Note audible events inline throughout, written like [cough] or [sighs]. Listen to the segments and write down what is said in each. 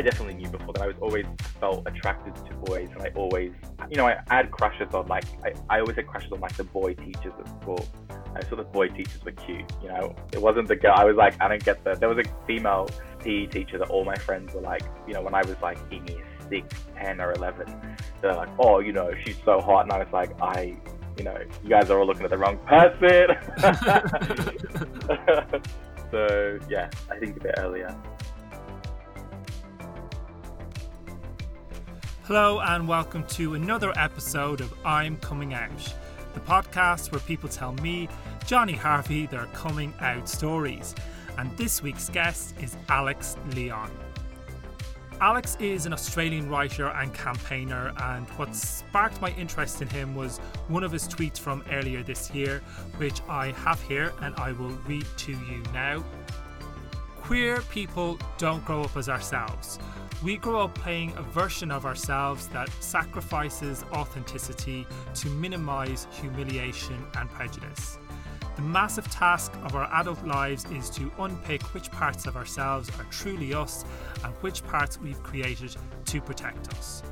I definitely knew before that I was always felt attracted to boys, and I always, you know, I, I had crushes on like I, I always had crushes on like the boy teachers at school. I thought the boy teachers were cute, you know. It wasn't the girl. I was like, I don't get that. There was a female PE teacher that all my friends were like, you know, when I was like in year six, ten, or eleven, they're like, oh, you know, she's so hot, and I was like, I, you know, you guys are all looking at the wrong person. [laughs] [laughs] so yeah, I think a bit earlier. Hello, and welcome to another episode of I'm Coming Out, the podcast where people tell me, Johnny Harvey, their coming out stories. And this week's guest is Alex Leon. Alex is an Australian writer and campaigner, and what sparked my interest in him was one of his tweets from earlier this year, which I have here and I will read to you now. Queer people don't grow up as ourselves. We grow up playing a version of ourselves that sacrifices authenticity to minimize humiliation and prejudice. The massive task of our adult lives is to unpick which parts of ourselves are truly us and which parts we've created to protect us.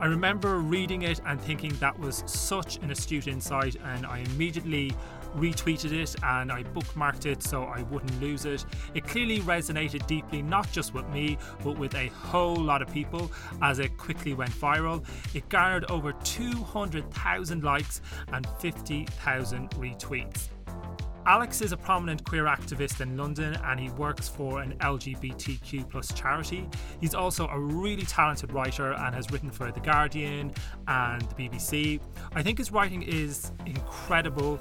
I remember reading it and thinking that was such an astute insight, and I immediately retweeted it and I bookmarked it so I wouldn't lose it. It clearly resonated deeply, not just with me, but with a whole lot of people as it quickly went viral. It garnered over 200,000 likes and 50,000 retweets. Alex is a prominent queer activist in London and he works for an LGBTQ plus charity. He's also a really talented writer and has written for The Guardian and the BBC. I think his writing is incredible.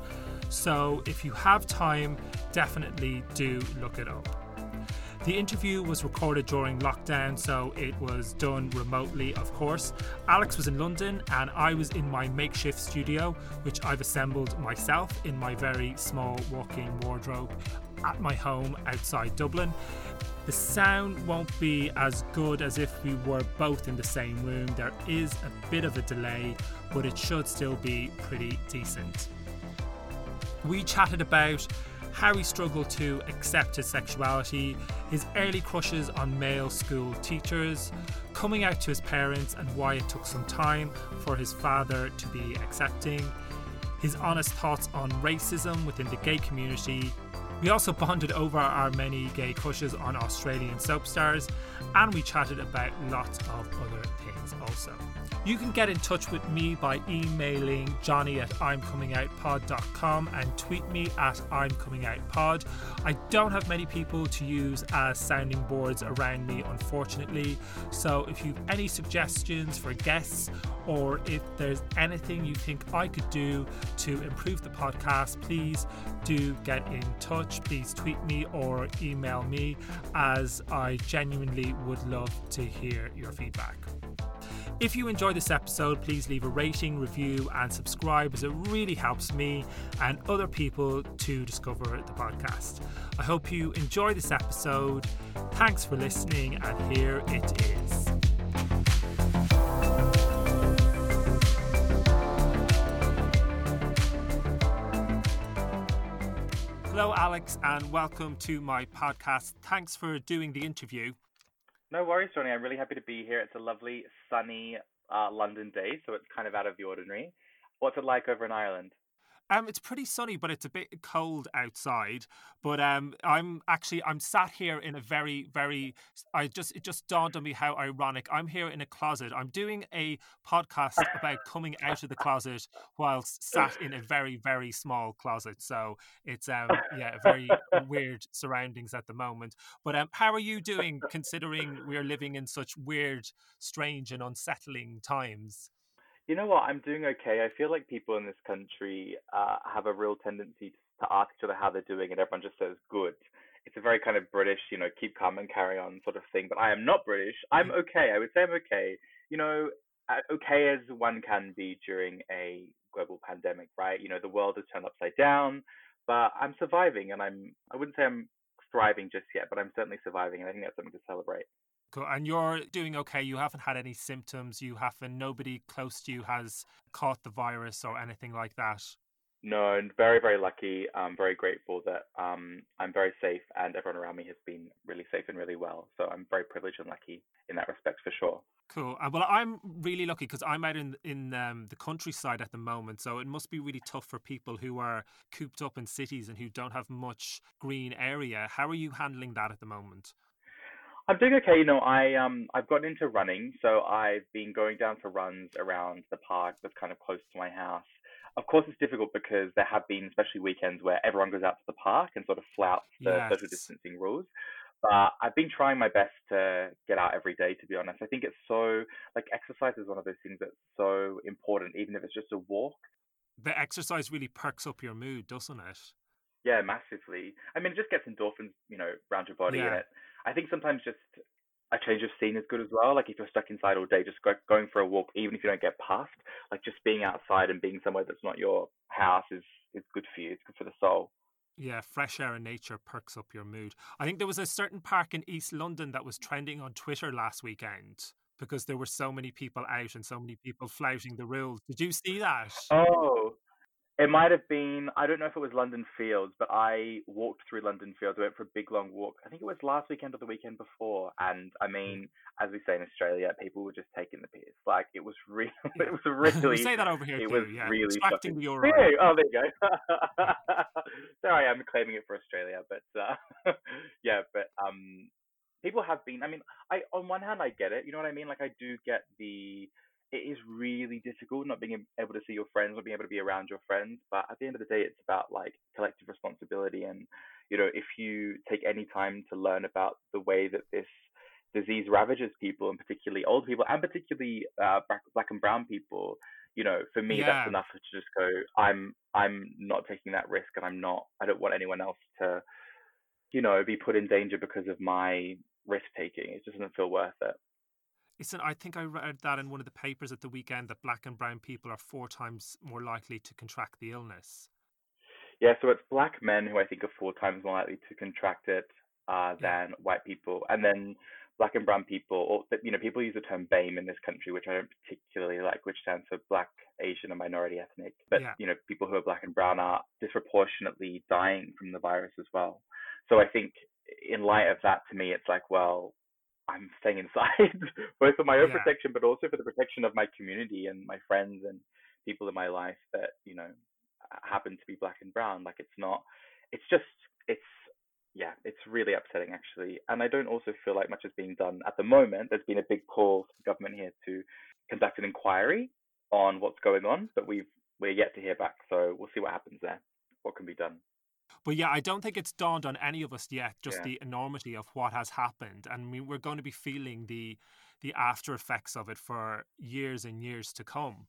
So if you have time, definitely do look it up. The interview was recorded during lockdown, so it was done remotely, of course. Alex was in London, and I was in my makeshift studio, which I've assembled myself in my very small walk in wardrobe at my home outside Dublin. The sound won't be as good as if we were both in the same room. There is a bit of a delay, but it should still be pretty decent. We chatted about how he struggled to accept his sexuality, his early crushes on male school teachers, coming out to his parents and why it took some time for his father to be accepting, his honest thoughts on racism within the gay community. We also bonded over our many gay crushes on Australian soap stars, and we chatted about lots of other things also. You can get in touch with me by emailing johnny at imcomingoutpod.com and tweet me at imcomingoutpod. I don't have many people to use as sounding boards around me, unfortunately. So if you have any suggestions for guests or if there's anything you think I could do to improve the podcast, please do get in touch. Please tweet me or email me, as I genuinely would love to hear your feedback. If you enjoyed this episode, please leave a rating, review, and subscribe as it really helps me and other people to discover the podcast. I hope you enjoy this episode. Thanks for listening, and here it is. Hello, Alex, and welcome to my podcast. Thanks for doing the interview. No worries, Johnny. I'm really happy to be here. It's a lovely, sunny uh, London day, so it's kind of out of the ordinary. What's it like over in Ireland? Um, it's pretty sunny, but it's a bit cold outside. But um, I'm actually I'm sat here in a very very. I just it just dawned on me how ironic. I'm here in a closet. I'm doing a podcast about coming out of the closet whilst sat in a very very small closet. So it's um yeah very weird surroundings at the moment. But um, how are you doing considering we're living in such weird, strange, and unsettling times? You know what? I'm doing okay. I feel like people in this country uh, have a real tendency to ask each other how they're doing, and everyone just says good. It's a very kind of British, you know, keep calm and carry on sort of thing. But I am not British. I'm mm-hmm. okay. I would say I'm okay. You know, okay as one can be during a global pandemic, right? You know, the world has turned upside down, but I'm surviving, and I'm. I wouldn't say I'm thriving just yet, but I'm certainly surviving, and I think that's something to celebrate. Cool. And you're doing okay. You haven't had any symptoms. You haven't. Nobody close to you has caught the virus or anything like that. No, very, very lucky. I'm very grateful that um, I'm very safe and everyone around me has been really safe and really well. So I'm very privileged and lucky in that respect for sure. Cool. Uh, well, I'm really lucky because I'm out in in um, the countryside at the moment, so it must be really tough for people who are cooped up in cities and who don't have much green area. How are you handling that at the moment? I'm doing okay. You know, I um I've gotten into running, so I've been going down for runs around the park that's kind of close to my house. Of course, it's difficult because there have been, especially weekends, where everyone goes out to the park and sort of flouts the yes. social distancing rules. But I've been trying my best to get out every day, to be honest. I think it's so, like, exercise is one of those things that's so important, even if it's just a walk. The exercise really perks up your mood, doesn't it? Yeah, massively. I mean, it just gets endorphins, you know, around your body, yeah. and it. I think sometimes just a change of scene is good as well. Like if you're stuck inside all day, just go, going for a walk, even if you don't get past, like just being outside and being somewhere that's not your house is is good for you. It's good for the soul. Yeah, fresh air and nature perks up your mood. I think there was a certain park in East London that was trending on Twitter last weekend because there were so many people out and so many people flouting the rules. Did you see that? Oh, it might have been, I don't know if it was London Fields, but I walked through London Fields. I went for a big long walk. I think it was last weekend or the weekend before. And I mean, as we say in Australia, people were just taking the piss. Like it was [laughs] [laughs] really, it was really. we say that over here it too. Was yeah. really Extracting the Oh, there you go. there I am claiming it for Australia, but uh, [laughs] yeah, but um, people have been. I mean, I on one hand I get it. You know what I mean? Like I do get the it is really difficult not being able to see your friends, not being able to be around your friends. But at the end of the day, it's about like collective responsibility. And, you know, if you take any time to learn about the way that this disease ravages people, and particularly old people, and particularly uh, black and brown people, you know, for me, yeah. that's enough to just go, I'm, I'm not taking that risk, and I'm not, I don't want anyone else to, you know, be put in danger because of my risk taking. It just doesn't feel worth it. It's an, I think I read that in one of the papers at the weekend that black and brown people are four times more likely to contract the illness. Yeah, so it's black men who I think are four times more likely to contract it uh, than yeah. white people, and then black and brown people, or you know, people use the term BAME in this country, which I don't particularly like, which stands for Black, Asian, and Minority Ethnic. But yeah. you know, people who are black and brown are disproportionately dying from the virus as well. So I think, in light of that, to me, it's like, well, I'm staying inside, [laughs] both for my own yeah. protection, but also for the protection of my community and my friends and people in my life that you know happen to be black and brown. Like it's not, it's just, it's yeah, it's really upsetting actually. And I don't also feel like much is being done at the moment. There's been a big call for the government here to conduct an inquiry on what's going on, but we've we're yet to hear back. So we'll see what happens there. What can be done. But yeah, I don't think it's dawned on any of us yet just yeah. the enormity of what has happened, and we, we're going to be feeling the the after effects of it for years and years to come.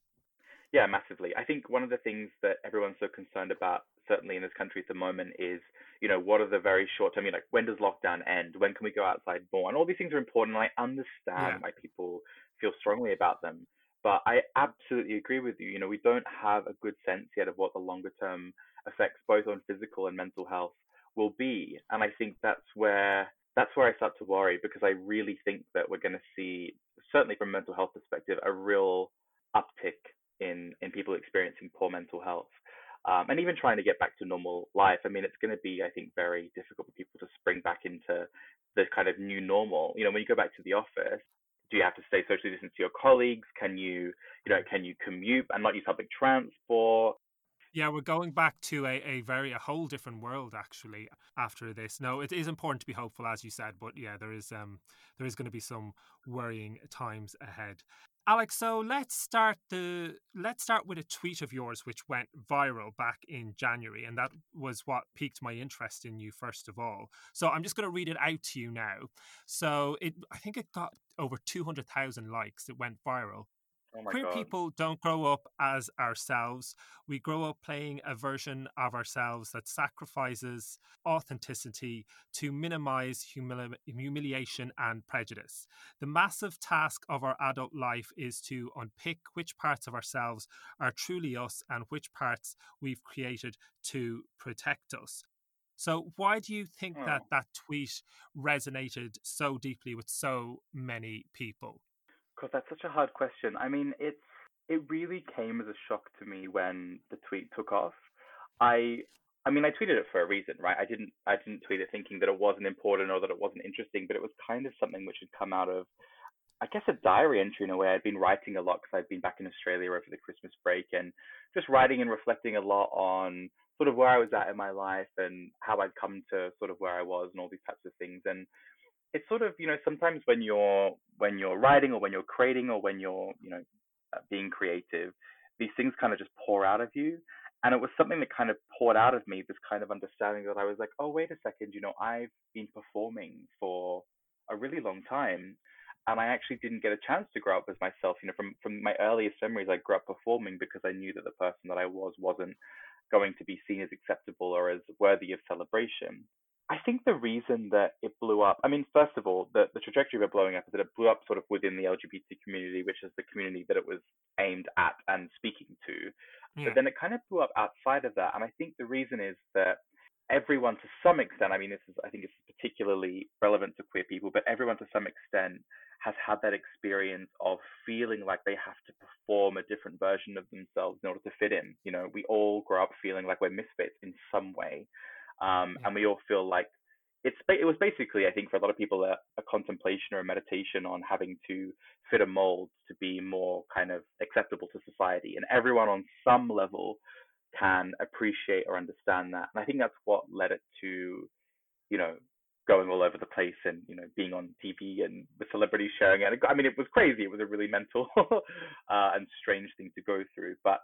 Yeah, massively. I think one of the things that everyone's so concerned about, certainly in this country at the moment, is you know what are the very short term. You know, like when does lockdown end? When can we go outside more? And all these things are important. And I understand yeah. why people feel strongly about them. But I absolutely agree with you. You know, we don't have a good sense yet of what the longer term effects both on physical and mental health will be. And I think that's where that's where I start to worry because I really think that we're going to see, certainly from a mental health perspective, a real uptick in in people experiencing poor mental health. Um, and even trying to get back to normal life. I mean, it's going to be, I think, very difficult for people to spring back into the kind of new normal. You know, when you go back to the office, do you have to stay socially distant to your colleagues? Can you, you know, can you commute and not use public transport? Yeah, we're going back to a, a very a whole different world actually after this. No, it is important to be hopeful, as you said, but yeah, there is um there is going to be some worrying times ahead. Alex, so let's start the let's start with a tweet of yours which went viral back in January, and that was what piqued my interest in you first of all. So I'm just going to read it out to you now. So it I think it got over two hundred thousand likes. It went viral, Oh Queer God. people don't grow up as ourselves. We grow up playing a version of ourselves that sacrifices authenticity to minimize humili- humiliation and prejudice. The massive task of our adult life is to unpick which parts of ourselves are truly us and which parts we've created to protect us. So, why do you think that Oh. that tweet resonated so deeply with so many people? Because that's such a hard question. I mean, it's it really came as a shock to me when the tweet took off. I I mean, I tweeted it for a reason, right? I didn't I didn't tweet it thinking that it wasn't important or that it wasn't interesting, but it was kind of something which had come out of I guess a diary entry in a way. I'd been writing a lot because I'd been back in Australia over the Christmas break and just writing and reflecting a lot on sort of where I was at in my life and how I'd come to sort of where I was and all these types of things. And it's sort of you know sometimes when you're when you're writing or when you're creating or when you're you know uh, being creative, these things kind of just pour out of you. And it was something that kind of poured out of me this kind of understanding that I was like, oh wait a second, you know, I've been performing for a really long time and I actually didn't get a chance to grow up as myself. You know, from from my earliest memories, I grew up performing because I knew that the person that I was wasn't going to be seen as acceptable or as worthy of celebration. I think the reason that it blew up, I mean, first of all, the, the trajectory of it blowing up is that it blew up sort of within the LGBT community, which is the community that it was aimed at and speaking to. Yeah. But then it kind of blew up outside of that. And I think the reason is that everyone to some extent, I mean, this is, I think it's particularly relevant to queer people, but everyone to some extent has had that experience of feeling like they have to perform a different version of themselves in order to fit in. You know, we all grow up feeling like we're misfits in some way. Um, yeah. And we all feel like it's it was basically I think for a lot of people a, a, contemplation or a meditation on having to fit a mold to be more kind of acceptable to society and everyone on some level can appreciate or understand that and I think that's what led it to you know going all over the place and you know being on TV and the celebrities sharing it. I mean, it was crazy. It was a really mental [laughs] uh, and strange thing to go through. But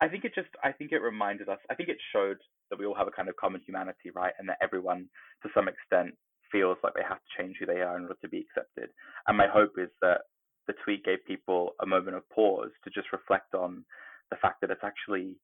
I think it just I think it reminded us. I think it showed that we all have a kind of common humanity, right? And that everyone, to some extent, feels like they have to change who they are in order to be accepted. And my hope is that the tweet gave people a moment of pause to just reflect on the fact that it's actually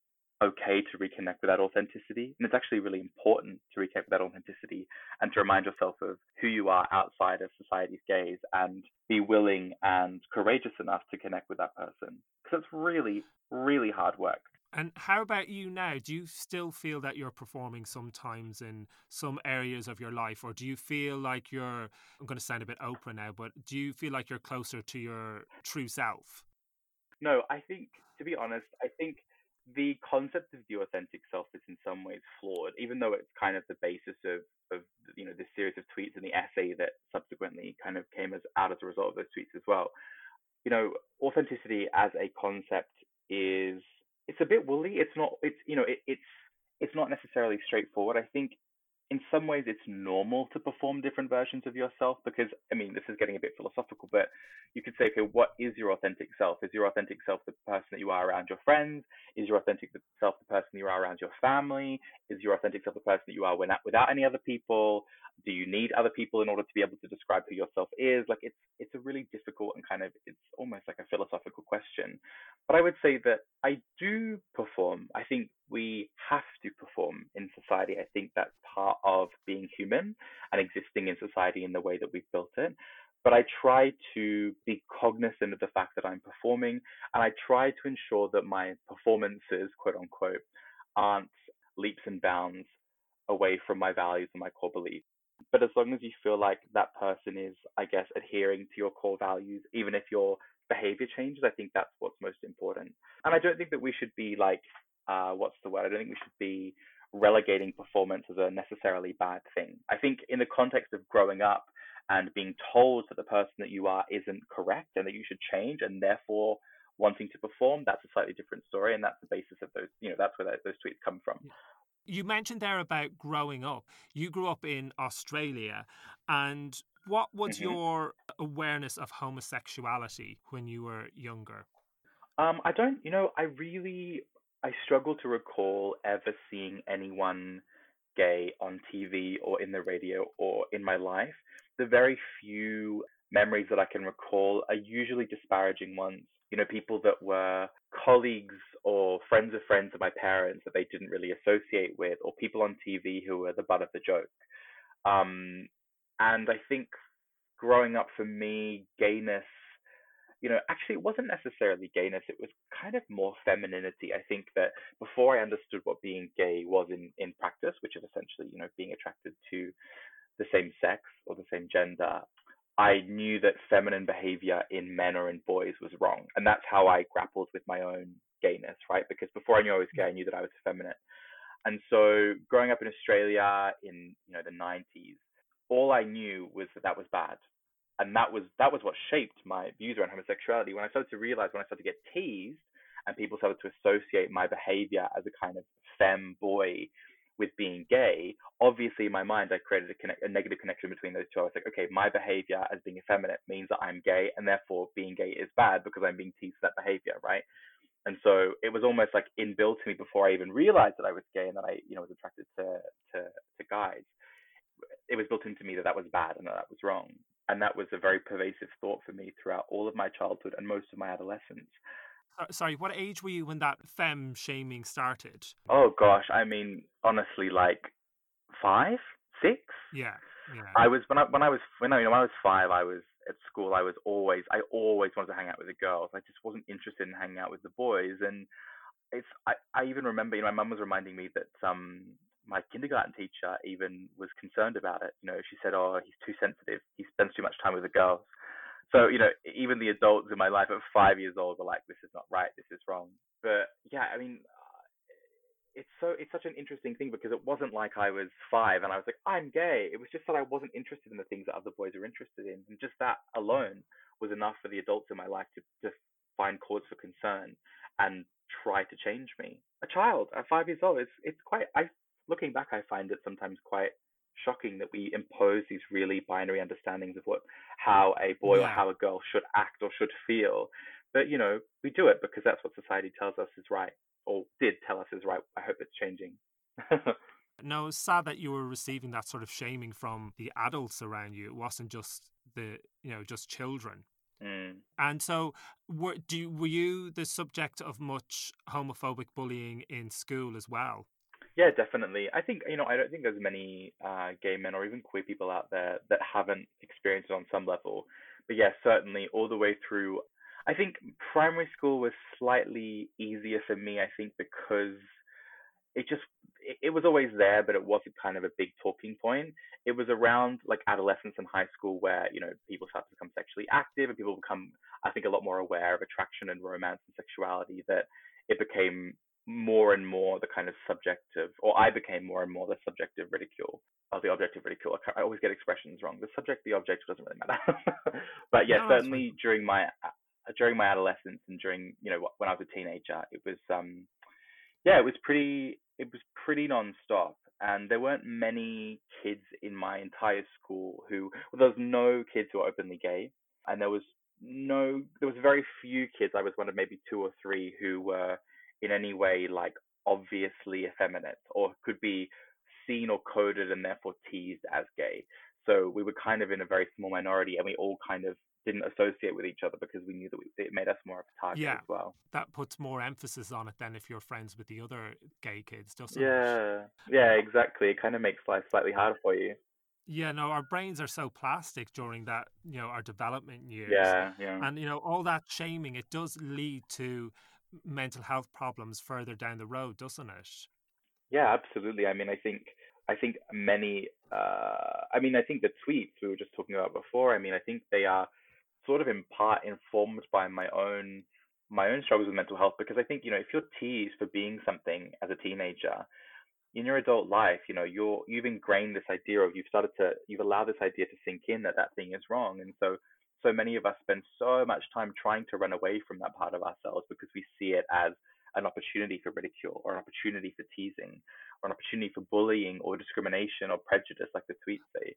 okay to reconnect with that authenticity. And it's actually really important to reconnect with that authenticity and to remind yourself of who you are outside of society's gaze and be willing and courageous enough to connect with that person. Because it's really, really hard work. And how about you now? Do you still feel that you're performing sometimes in some areas of your life, or do you feel like you're, I'm going to sound a bit Oprah now, but do you feel like you're closer to your true self? No, I think, to be honest, I think the concept of the authentic self is in some ways flawed, even though it's kind of the basis of, of you know this series of tweets and the essay that subsequently kind of came as out as a result of those tweets as well. You know, authenticity as a concept is it's a bit woolly. It's not it's you know it, it's it's not necessarily straightforward. I think in some ways it's normal to perform different versions of yourself because I mean this is getting a bit philosophical, but you could say, okay, what is your authentic self? Is your authentic self the person that you are around your friends? Is your authentic self the person you are around your family? Is your authentic self the person that you are without, without any other people? Do you need other people in order to be able to describe who yourself is? Like it's it's a really difficult and kind of it's almost like a philosophical question. But I would say that I do perform. I think we have to perform in society. I think that's part of being human and existing in society in the way that we've built it but I try to be cognizant of the fact that I'm performing and I try to ensure that my performances, quote unquote, aren't leaps and bounds away from my values and my core beliefs. But as long as you feel like that person is, I guess, adhering to your core values, even if your behavior changes, I think that's what's most important. And I don't think that we should be like, uh, what's the word? I don't think we should be relegating performance as a necessarily bad thing. I think in the context of growing up, and being told that the person that you are isn't correct and that you should change and therefore wanting to perform that's a slightly different story and that's the basis of those you know that's where those tweets come from you mentioned there about growing up you grew up in australia and what was mm-hmm. your awareness of homosexuality when you were younger um, i don't you know i really i struggle to recall ever seeing anyone gay on tv or in the radio or in my life the very few memories that I can recall are usually disparaging ones. You know, people that were colleagues or friends of friends of my parents that they didn't really associate with, or people on TV who were the butt of the joke. Um, and I think growing up for me, gayness, you know, actually it wasn't necessarily gayness, it was kind of more femininity. I think that before I understood what being gay was in, in practice, which is essentially, you know, being attracted to the same sex or the same gender, I knew that feminine behavior in men or in boys was wrong. And that's how I grappled with my own gayness, right? Because before I knew I was gay, I knew that I was feminine. And so growing up in Australia in you know the 90s, all I knew was that that was bad, and that was that was what shaped my views around homosexuality. When I started to realize, when I started to get teased, and people started to associate my behavior as a kind of femme boy with being gay, obviously in my mind I created a, connect, a negative connection between those two. I was like, okay, my behavior as being effeminate means that I'm gay, and therefore being gay is bad because I'm being teased that behavior, right? And so it was almost like inbuilt to me before I even realized that I was gay and that I, you know, was attracted to to, to guys. It was built into me that that was bad and that that was wrong, and that was a very pervasive thought for me throughout all of my childhood and most of my adolescence. Uh, sorry, what age were you when that fem shaming started? Oh gosh, I mean, honestly, like five, six. Yeah, yeah. I was when I when I was when I, you know, when I was five, I was at school. I was always I always wanted to hang out with the girls. I just wasn't interested in hanging out with the boys. And it's I, I even remember, you know, my mum was reminding me that um my kindergarten teacher even was concerned about it. You know, she said, "Oh, he's too sensitive. He spends too much time with the girls." So you know, even the adults in my life at five years old were like, "This is not right. This is wrong." But yeah, I mean, uh, it's so it's such an interesting thing because it wasn't like I was five and I was like, "I'm gay." It was just that I wasn't interested in the things that other boys are interested in, and just that alone was enough for the adults in my life to just find cause for concern and try to change me. A child at five years old, it's it's quite. I looking back, I find it sometimes quite shocking that we impose these really binary understandings of what how a boy yeah. or how a girl should act or should feel. But you know, we do it because that's what society tells us is right, or did tell us is right. I hope it's changing. [laughs] no, it's sad that you were receiving that sort of shaming from the adults around you. It wasn't just the you know just children. Mm. And so, were do were you the subject of much homophobic bullying in school as well? Yeah, definitely. I think you know I don't think there's many uh, gay men or even queer people out there that haven't experienced it on some level. But yeah, certainly all the way through. I think primary school was slightly easier for me. I think because it just it, it was always there, but it wasn't kind of a big talking point. It was around like adolescence and high school where you know people start to become sexually active and people become I think a lot more aware of attraction and romance and sexuality that it became more and more the kind of subjective, or I became more and more the subjective ridicule, or the objective ridicule. I always get expressions wrong. The subject, the object doesn't really matter. [laughs] but yeah, no, certainly during my during my adolescence and during you know when I was a teenager, it was um yeah, it was pretty it was pretty nonstop. And there weren't many kids in my entire school who well, there was no kids who were openly gay, and there was no there was very few kids. I was one of maybe two or three who were in any way like obviously effeminate or could be seen or coded and therefore teased as gay. So we were kind of in a very small minority and we all kind of didn't associate with each other because we knew that we, it made us more of a target yeah, as well. That puts more emphasis on it than if you're friends with the other gay kids, doesn't yeah, it? Yeah, exactly. It kind of makes life slightly harder for you. Yeah, no, our brains are so plastic during that, you know, our development years. Yeah, yeah. And, you know, all that shaming, it does lead to mental health problems further down the road, doesn't it? Yeah, absolutely. I mean, I think I think many. Uh, I mean, I think the tweets we were just talking about before. I mean, I think they are sort of in part informed by my own my own struggles with mental health because I think you know if you're teased for being something as a teenager in your adult life, you know you're you've ingrained this idea of you've started to you've allowed this idea to sink in that that thing is wrong, and so so many of us spend so much time trying to run away from that part of ourselves because we see it as an opportunity for ridicule or an opportunity for teasing or an opportunity for bullying or discrimination or prejudice, like the tweets say.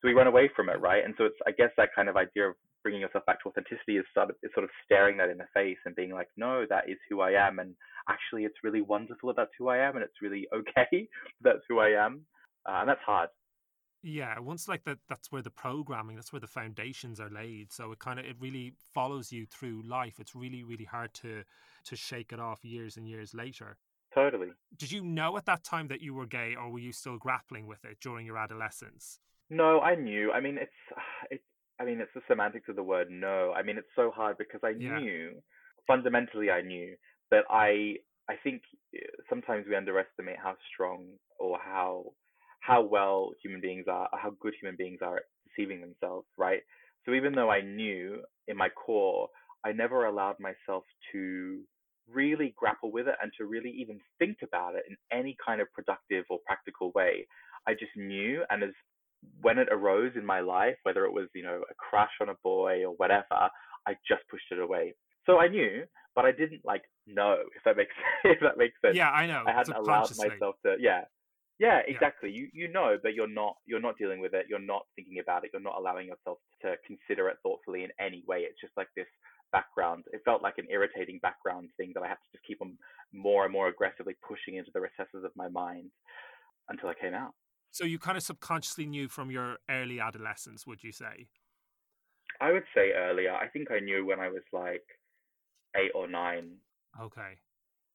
So we run away from it, right? And so it's, I guess, that kind of idea of bringing yourself back to authenticity is sort of, is sort of staring that in the face and being like, no, that is who I am. And actually, it's really wonderful that that's who I am. And it's really [laughs] okay that's who I am. Uh, and that's hard. Yeah, once like that, that's where the programming, that's where the foundations are laid. So it kind of it really follows you through life. It's really really hard to to shake it off years and years later. Totally. Did you know at that time that you were gay, or were you still grappling with it during your adolescence? No, I knew. I mean, it's [sighs] it's. I mean, it's the semantics of the word no. I mean, it's so hard because I yeah. knew fundamentally, I knew, but I I think eh, sometimes we underestimate how strong or how how well human beings are, how good human beings are at deceiving themselves, right? So even though I knew in my core, I never allowed myself to really grapple with it and to really even think about it in any kind of productive or practical way. I just knew, and as when it arose in my life, whether it was you know a crush on a boy or whatever, I just pushed it away. So I knew, but I didn't like know if that makes [laughs] if that makes sense. Yeah, I know. I hadn't allowed myself to. Yeah, yeah, exactly. Yeah. You you know, but you're not you're not dealing with it. You're not thinking about it. You're not allowing yourself to consider it thoughtfully in any way. It's just like this background. It felt like an irritating background thing that I had to just keep on more and more aggressively pushing into the recesses of my mind until I came out. So you kind of subconsciously knew from your early adolescence, would you say? I would say earlier. I think I knew when I was like eight or nine. Okay.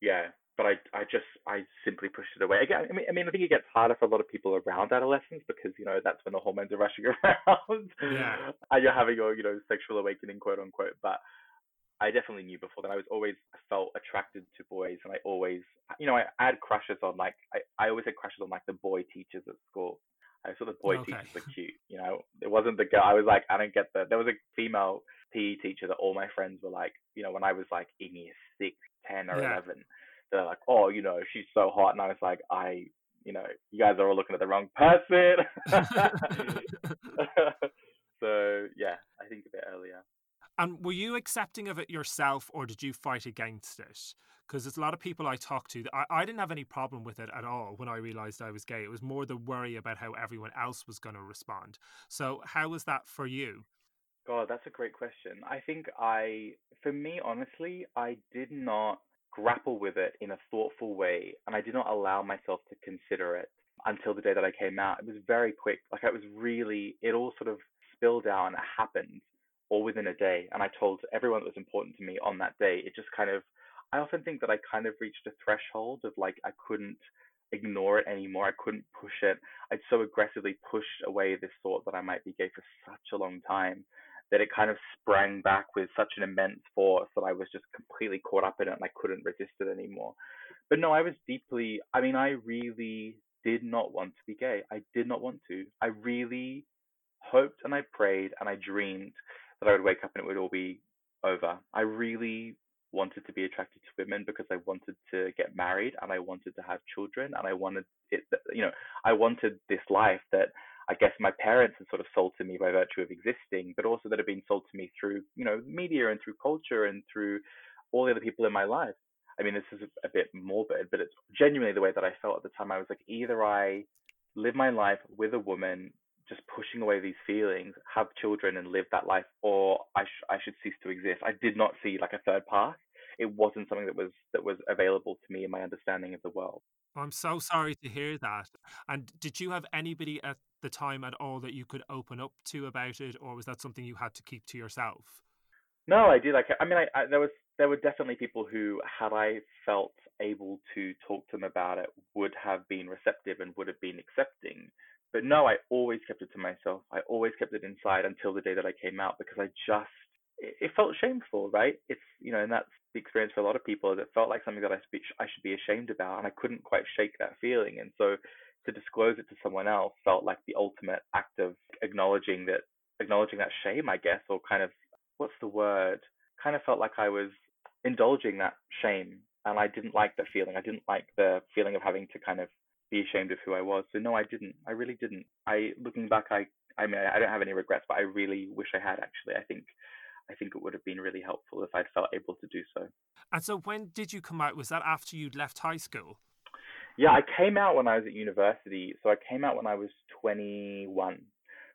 Yeah, but I I just I simply pushed it away. Again, I mean I mean I think it gets harder for a lot of people around adolescence because you know that's when the hormones are rushing [laughs] around. Yeah. and you're having your you know sexual awakening quote unquote. But I definitely knew before that I was always felt attracted to boys, and I always you know I, I had crushes on like I I always had crushes on like the boy teachers at school. I saw the boy okay. teachers were cute. You know, it wasn't the girl. I was like, I don't get that. There was a female PE teacher that all my friends were like, you know, when I was like in year six, ten, or yeah. eleven, they're like, oh, you know, she's so hot, and I was like, I, you know, you guys are all looking at the wrong person. [laughs] so yeah, I think a bit earlier. And were you accepting of it yourself, or did you fight against it? Because there's a lot of people I talk to. I, I didn't have any problem with it at all when I realized I was gay. It was more the worry about how everyone else was going to respond. So, how was that for you? God, that's a great question. I think I, for me, honestly, I did not grapple with it in a thoughtful way, and I did not allow myself to consider it until the day that I came out. It was very quick. Like it was really, it all sort of spilled out and it happened all within a day. And I told everyone that was important to me on that day. It just kind of, I often think that I kind of reached a threshold of like I couldn't ignore it anymore. I couldn't push it. I'd so aggressively pushed away this thought that I might be gay for such a long time that it kind of sprang back with such an immense force that I was just completely caught up in it and I couldn't resist it anymore. But no, I was deeply, I mean, I really did not want to be gay. I did not want to. I really hoped and I prayed and I dreamed that I would wake up and it would all be over. I really wanted to be attracted to women because I wanted to get married and I wanted to have children and I wanted it, you know, I wanted this life that I guess my parents had sort of sold to me by virtue of existing, but also that had been sold to me through, you know, media and through culture and through all the other people in my life. I mean, this is a, bit morbid, but it's genuinely the way that I felt at the time. I was like, either I live my life with a woman, just pushing away these feelings, have children and live that life, or I, sh- I should cease to exist. I did not see like a third path. It wasn't something that was that was available to me in my understanding of the world. I'm so sorry to hear that. And did you have anybody at the time at all that you could open up to about it, or was that something you had to keep to yourself? No, I did. Like, I mean, I, I, there was there were definitely people who, had I felt able to talk to them about it, would have been receptive and would have been accepting. But no, I always kept it to myself. I always kept it inside until the day that I came out because I just it, it felt shameful, right? It's you know, and that's the experience for a lot of people. Is it felt like something that I speak I should be ashamed about, and I couldn't quite shake that feeling. And so to disclose it to someone else felt like the ultimate act of acknowledging that acknowledging that shame, I guess, or kind of what's the word? Kind of felt like I was indulging that shame, and I didn't like that feeling. I didn't like the feeling of having to kind of be ashamed of who I was. So no, I didn't. I really didn't. I looking back, I I mean, I don't have any regrets, but I really wish I had actually. I think I think it would have been really helpful if I'd felt able to do so. And so, when did you come out? Was that after you'd left high school? Yeah, I came out when I was at university. So I came out when I was 21.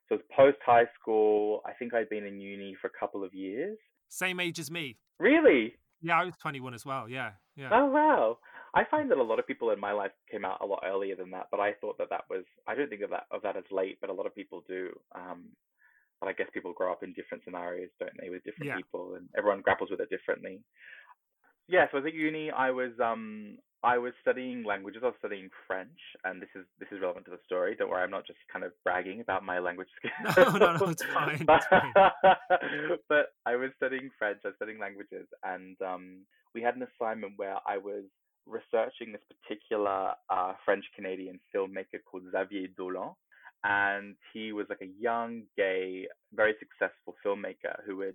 So it was post high school. I think I'd been in uni for a couple of years. Same age as me. Really? Yeah, I was 21 as well. Yeah, yeah. Oh wow. I find that a lot of people in my life came out a lot earlier than that, but I thought that that was I don't think of that of that as late, but a lot of people do. Um, but I guess people grow up in different scenarios, don't they, with different yeah. people, and everyone grapples with it differently. Yeah, so I was at uni. I was um I was studying languages. I was studying French, and this is this is relevant to the story. Don't worry, I'm not just kind of bragging about my language skills. [laughs] [laughs] No, no, no, it's fine. but, it's fine. [laughs] but I was studying French. I was studying languages, and um, we had an assignment where I was researching this particular uh, French Canadian filmmaker called Xavier Dolan, and he was like a young, gay, very successful filmmaker who had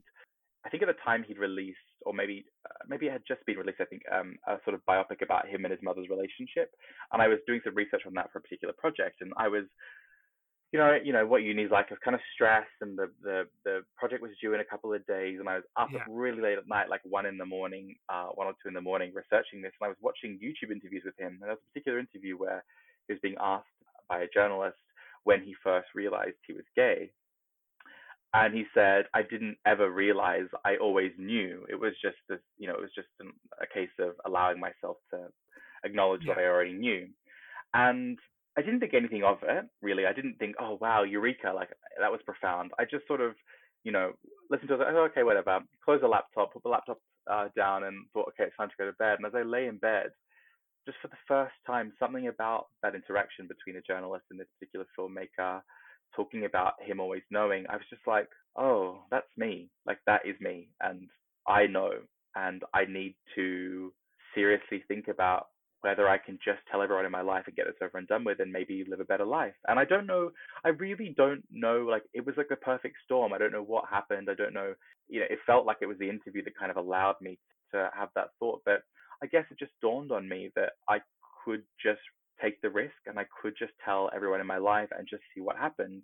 I think at the time he'd released, or maybe uh, maybe it had just been released. I think um, a sort of biopic about him and his mother's relationship, and I was doing some research on that for a particular project, and I was you know, you know what uni's like. I was kind of stressed, and the the the project was due in a couple of days, and I was up yeah. really late at night, like one in the morning, uh, one or two in the morning, researching this, and I was watching YouTube interviews with him. And there was a particular interview where he was being asked by a journalist when he first realized he was gay, and he said, "I didn't ever realize. I always knew. It was just this, you know, it was just a case of allowing myself to acknowledge yeah. what I already knew." And I didn't think anything of it really. I didn't think, oh wow, eureka, like that was profound. I just sort of, you know, listened to it. oh, okay, whatever. Close the laptop, put the laptop uh, down, and thought, okay, it's time to go to bed. And as I lay in bed, just for the first time, something about that interaction between a journalist and this particular filmmaker, talking about him always knowing, I was just like, oh, that's me. Like that is me, and I know, and I need to seriously think about whether I can just tell everyone in my life and get this over and done with and maybe live a better life. And I don't know, I really don't know, like, it was like a perfect storm. I don't know what happened. I don't know, you know, it felt like it was the interview that kind of allowed me to have that thought. But I guess it just dawned on me that I could just take the risk and I could just tell everyone in my life and just see what happened.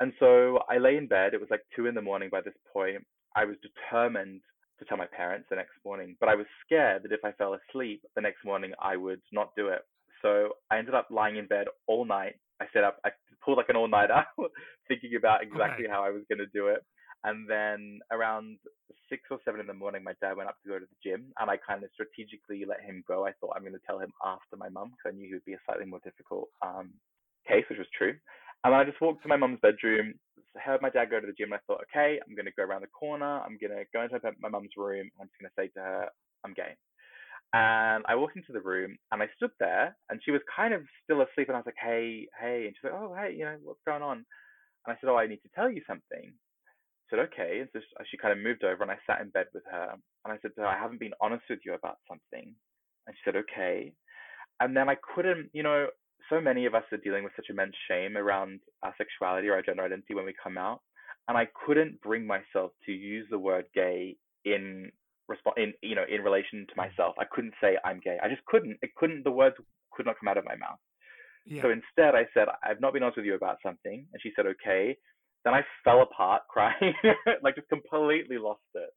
And so I lay in bed. It was like two in the morning by this point. I was determined to tell my parents the next morning. But I was scared that if I fell asleep the next morning, I would not do it. So I ended up lying in bed all night. I set up, I pulled like an all nighter, [laughs] thinking about exactly okay. how I was going to do it. And then around six or seven in the morning, my dad went up to go to the gym, and I kind of strategically let him go. I thought I'm going to tell him after my mum because I knew he would be a slightly more difficult um, case, which was true. And I just walked to my mum's bedroom, heard my dad go to the gym. And I thought, okay, I'm going to go around the corner. I'm going to go into my mum's room. I'm just going to say to her, I'm gay. And I walked into the room and I stood there and she was kind of still asleep. And I was like, hey, hey. And she's like, oh, hey, you know, what's going on? And I said, oh, I need to tell you something. Said, okay. And so she kind of moved over and I sat in bed with her. And I said to her, I haven't been honest with you about something. And she said, okay. And then I couldn't, you know, so many of us are dealing with such immense shame around our sexuality or our gender identity when we come out. And I couldn't bring myself to use the word gay in response in you know in relation to mm. myself. I couldn't say I'm gay. I just couldn't. It couldn't. The words could not come out of my mouth. Yeah. So instead, I said, I've not been honest with you about something. And she said, okay. Then I fell apart [laughs] crying, like just completely lost it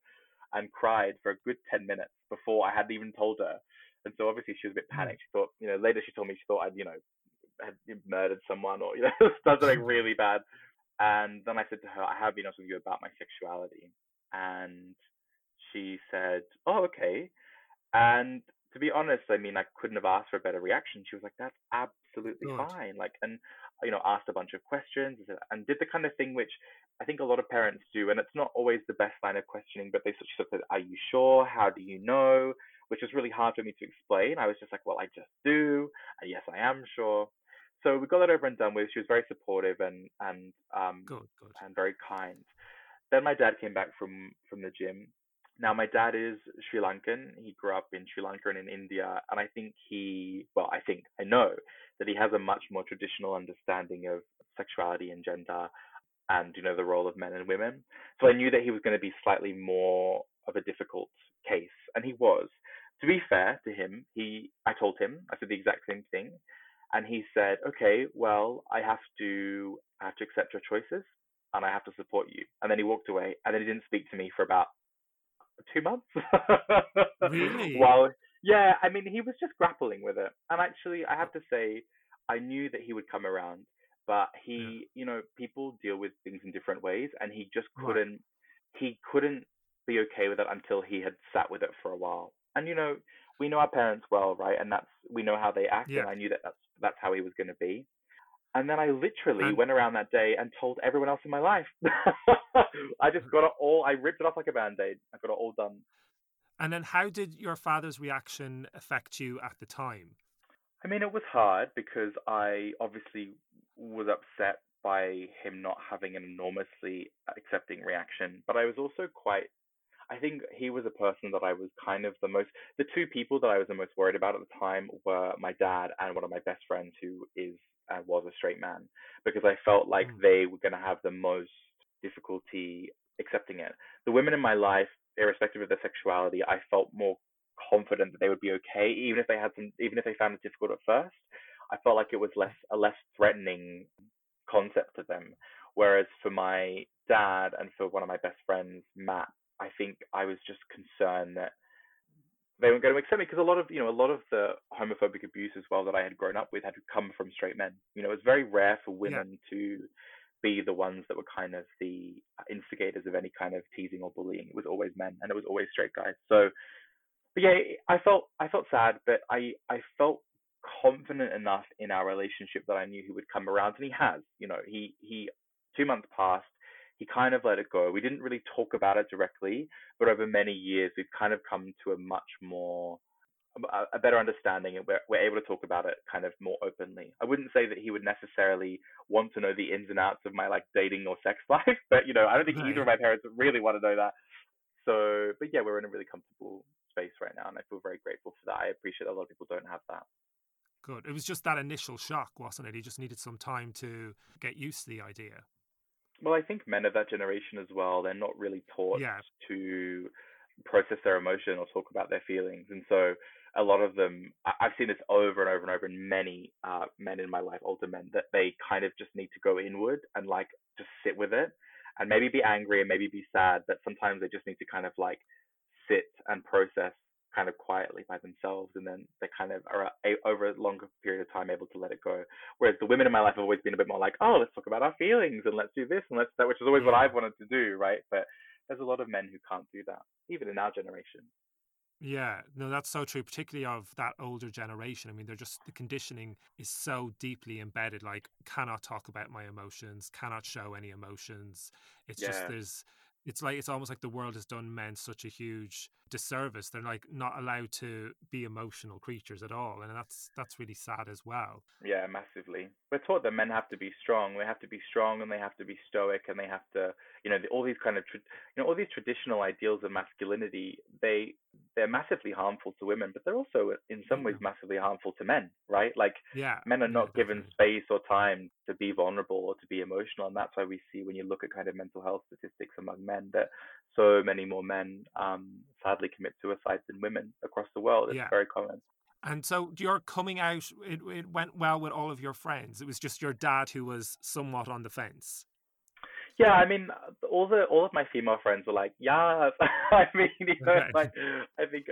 and cried for a good 10 minutes before I hadn't even told her. And so obviously she was a bit hmm. panicked. She thought, you know, later she told me she thought I'd, you know, had murdered someone or you know [laughs] something really bad. And then I said to her, I have been honest with you about my sexuality, and she said, "Oh, okay." And to be honest, I mean, I couldn't have asked for a better reaction. She was like, "That's absolutely fine." Like, and you know, asked a bunch of questions and did the kind of thing which I think a lot of parents do, and it's not always the best line of questioning. But they she said, "Are you sure? How do you know?" Which was really hard for me to explain. I was just like, "Well, I just do. And yes, I am sure." so we got that over and done with. She was very supportive and and um good, good. and very kind. Then my dad came back from from the gym. Now my dad is Sri Lankan. He grew up in Sri Lanka and in India, and I think he well, I think I know that he has a much more traditional understanding of sexuality and gender and you know the role of men and women. So I knew that he was going to be slightly more of a difficult case, and he was. To be fair to him, he I told him I said the exact same thing and he said, "Okay, well, I have to I have to accept your choices, and I have to support you." And then he walked away, and then he didn't speak to me for about two months. really? [laughs] While yeah, I mean, he was just grappling with it, and actually, I have to say, I knew that he would come around, but he, yeah. you know, people deal with things in different ways, and he just couldn't. Right. He couldn't be okay with it until he had sat with it for a while. And you know, we know our parents well, right? And that's we know how they act, yeah. and I knew that that's that's how he was going to be. And then I literally went around that day and told everyone else in my life. [laughs] I just got it all. I ripped it off like a band aid. I got it all done. And then, how did your father's reaction affect you at the time? I mean, it was hard because I obviously was upset by him not having an enormously accepting reaction, but I was also quite I think he was a person that I was kind of the most. The two people that I was the most worried about at the time were my dad and one of my best friends, who is uh, was a straight man, because I felt like mm. they were going to have the most difficulty accepting it. The women in my life, irrespective of their sexuality, I felt more confident that they would be okay, even if they had some, even if they found it difficult at first. I felt like it was less a less threatening concept to them. Whereas for my dad and for one of my best friends, Matt, I think I was just concerned that they weren't going to accept me because a lot of you know a lot of the homophobic abuse as well that I had grown up with had come from straight men. You know, it's very rare for women yeah. to be the ones that were kind of the uh, instigators of any kind of teasing or bullying. It was always men, and it was always straight guys. So, but yeah, I felt I felt sad, but I I felt confident enough in our relationship that I knew he would come around, and he has. You know, he he two months passed he kind of let it go. We didn't really talk about it directly, but over many years, we've kind of come to a much more um, a better understanding and we're, we're able to talk about it kind of more openly. I wouldn't say that he would necessarily want to know the ins and outs of my like dating or sex [laughs] life, but you know, I don't think right. either of my parents really want to know that. So, but yeah, we're in a really comfortable space right now and I feel very grateful for that. I appreciate a lot of people don't have that. Good. It was just that initial shock, wasn't it? He just needed some time to get used to the idea. Well, I think men of that generation as well, they're not really taught yeah. to process their emotion or talk about their feelings. And so a lot of them, I've seen this over and over and over in many uh, men in my life, older men, that they kind of just need to go inward and like just sit with it and maybe be angry and maybe be sad, but sometimes they just need to kind of like sit and process kind of quietly by themselves, and then they kind of are a, over a longer period of time able to let it go. Whereas the women in my life have always been a bit more like, oh, let's talk about our feelings and let's do this and let's that, which is always yeah. what I've wanted to do, right? But there's a lot of men who can't do that, even in our generation. Yeah, no, that's so true, particularly of that older generation. I mean, they're just the conditioning is so deeply embedded. Like, cannot talk about my emotions, cannot show any emotions. It's yeah. just there's it's like it's almost like the world has done men such a huge disservice. They're like not allowed to be emotional creatures at all, and that's that's really sad as well. Yeah, massively. We're taught that men have to be strong. They have to be strong, and they have to be stoic, and they have to, you know, all these kind of, you know, all these traditional ideals of masculinity. They they're massively harmful to women, but they're also in some ways massively harmful to men, right? Like yeah, men are not yeah, given space or time to be vulnerable or to be emotional, and that's why we see when you look at kind of mental health statistics among men that so many more men um, sadly commit suicide than women across the world. It's yeah. very common. And so your coming out, it, it went well with all of your friends. It was just your dad who was somewhat on the fence. Yeah, I mean, uh, all the all of my female friends were like, "Yeah." [laughs] I mean, you know, like I think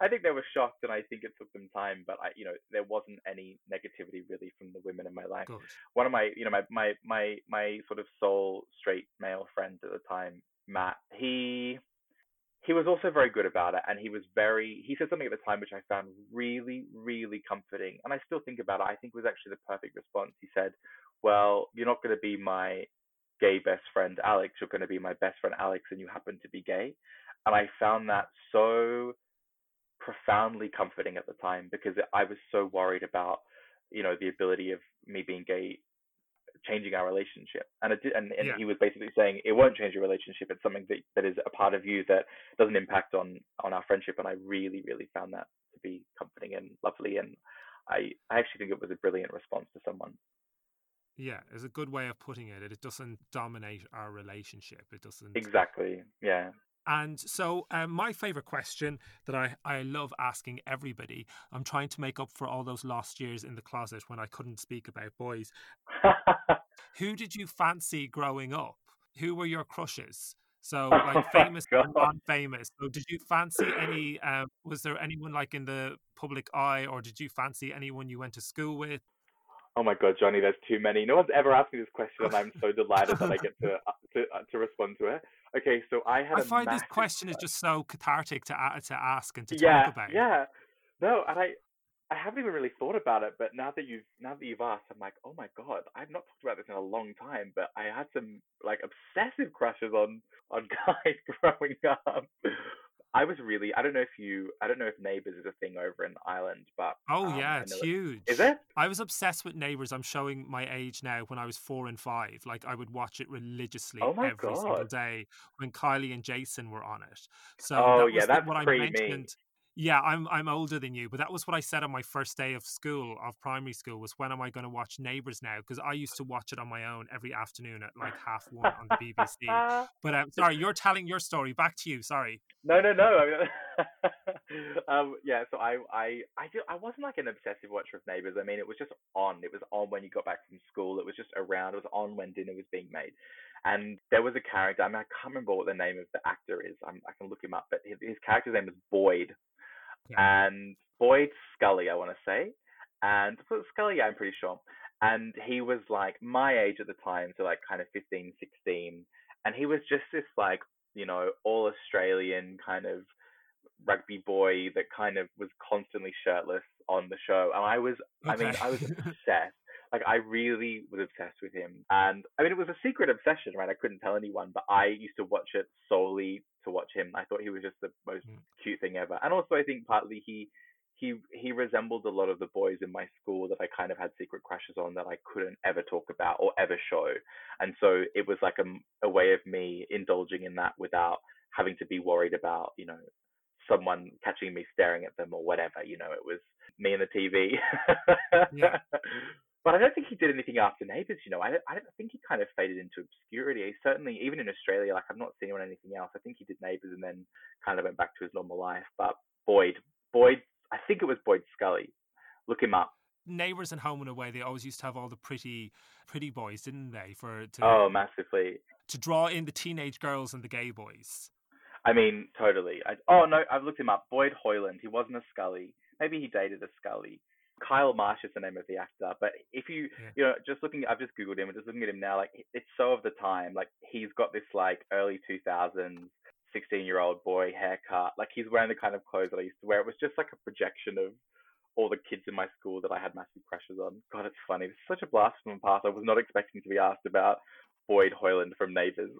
I think they were shocked, and I think it took them time. But I, you know, there wasn't any negativity really from the women in my life. Good. One of my, you know, my my my my sort of sole straight male friend at the time, Matt. He he was also very good about it, and he was very. He said something at the time which I found really, really comforting, and I still think about it. I think it was actually the perfect response. He said, "Well, you're not going to be my gay best friend Alex, you're going to be my best friend Alex, and you happen to be gay. And I found that so profoundly comforting at the time because I was so worried about, you know, the ability of me being gay changing our relationship. And it did, and, and yeah. he was basically saying it won't change your relationship. It's something that, that is a part of you that doesn't impact on on our friendship. And I really, really found that to be comforting and lovely. And I I actually think it was a brilliant response to someone. Yeah, it's a good way of putting it. It doesn't dominate our relationship. It doesn't. Exactly. Yeah. And so, um, my favorite question that I, I love asking everybody, I'm trying to make up for all those lost years in the closet when I couldn't speak about boys. [laughs] Who did you fancy growing up? Who were your crushes? So, like oh famous and non-famous. So, did you fancy any? Um, was there anyone like in the public eye, or did you fancy anyone you went to school with? Oh my god, Johnny, there's too many. No one's ever asked me this question, and I'm so delighted that I get to uh, to, uh, to respond to it. Okay, so I had. I find this question is just so cathartic to to ask and to yeah, talk about. Yeah, no, and I I haven't even really thought about it, but now that you've now that you've asked, I'm like, oh my god, I've not talked about this in a long time. But I had some like obsessive crushes on on [laughs] guys growing up. I was really I don't know if you I don't know if Neighbours is a thing over in Ireland, but oh um, yeah, it's huge. Is it? I was obsessed with Neighbours. I'm showing my age now. When I was four and five, like I would watch it religiously oh every God. single day when Kylie and Jason were on it. So oh that yeah, that's what I mentioned. me. Yeah, I'm I'm older than you, but that was what I said on my first day of school, of primary school, was when am I going to watch Neighbours now? Because I used to watch it on my own every afternoon at like half one on the BBC. [laughs] But um, sorry, you're telling your story. Back to you. Sorry. No, no, no. [laughs] um, yeah, so I, I, I, do, I wasn't like an obsessive watcher of Neighbours. I mean, it was just on. It was on when you got back from school. It was just around. It was on when dinner was being made. And there was a character. I mean, I can't remember what the name of the actor is. I'm, i can look him up, but his, his character's name was Boyd yeah. and Boyd Scully, I want to say, and Scully, yeah, I'm pretty sure. And he was like my age at the time, so like kind of 15, 16, and he was just this like you know all Australian kind of rugby boy that kind of was constantly shirtless on the show, and I was, okay. I mean, I was [laughs] obsessed. Like I really was obsessed with him, and I mean it was a secret obsession, right? I couldn't tell anyone, but I used to watch it solely to watch him. I thought he was just the most mm. cute thing ever, and also I think partly he he he resembled a lot of the boys in my school that I kind of had secret crushes on that I couldn't ever talk about or ever show, and so it was like a, a way of me indulging in that without having to be worried about you know someone catching me staring at them or whatever. You know, it was me and the TV. yeah. [laughs] But I don't think he did anything after Neighbours. You know, I I don't think he kind of faded into obscurity. He certainly, even in Australia, like I've not seen him on anything else. I think he did Neighbours and then kind of went back to his normal life. But Boyd, Boyd, I think it was Boyd Scully. Look him up. Neighbours and Home and Away, they always used to have all the pretty, pretty boys, didn't they? For to, oh, massively to draw in the teenage girls and the gay boys. I mean, totally. I, oh no, I've looked him up. Boyd Hoyland. He wasn't a Scully. Maybe he dated a Scully. Kyal Marsh is the name of the actor. But if you, yeah. you know, just looking, I've just googled him and just looking at him now, like it's so of the time. Like he's got this like early 2000s 16 year old boy haircut. Like he's wearing the kind of clothes that I used to wear. It was just like a projection of all the kids in my school that I had massive crushes on. God, it's funny. It's such a blast from the past. I was not expecting to be asked about Boyd Hoyland from Neighbours.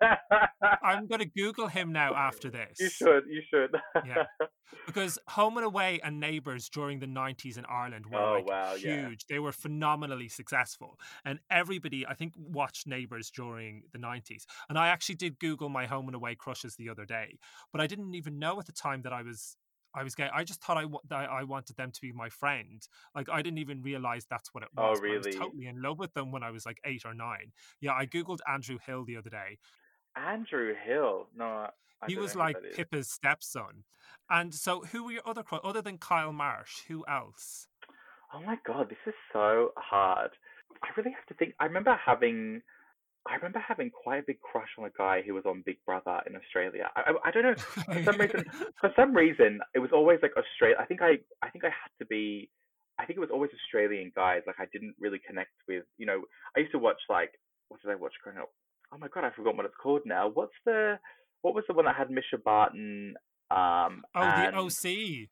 [laughs] I'm going to Google him now after this. You should. You should. yeah. [laughs] Because Home and Away and Neighbours during the 90s in Ireland were oh, like wow, huge. Yeah. They were phenomenally successful. And everybody, I think, watched Neighbours during the 90s. And I actually did Google my Home and Away crushes the other day. But I didn't even know at the time that I was I was gay. I just thought I, I wanted them to be my friend. Like I didn't even realize that's what it oh, was. Oh, really? I was totally in love with them when I was like eight or nine. Yeah, I googled Andrew Hill the other day. Andrew Hill? No, I he was like Pippa's stepson. And so, who were your other other than Kyal Marsh? Who else? Oh my god, this is so hard. I really have to think. I remember having I remember having quite a big crush on a guy who was on Big Brother in Australia. I, I, I don't know for some reason. [laughs] For some reason, it was always like Australia. I think I I think I had to be. I think it was always Australian guys. Like I didn't really connect with. You know, I used to watch like what did I watch growing up? Oh my god, I forgot what it's called now. What's the what was the one that had Mischa Barton? Um, oh, the OC.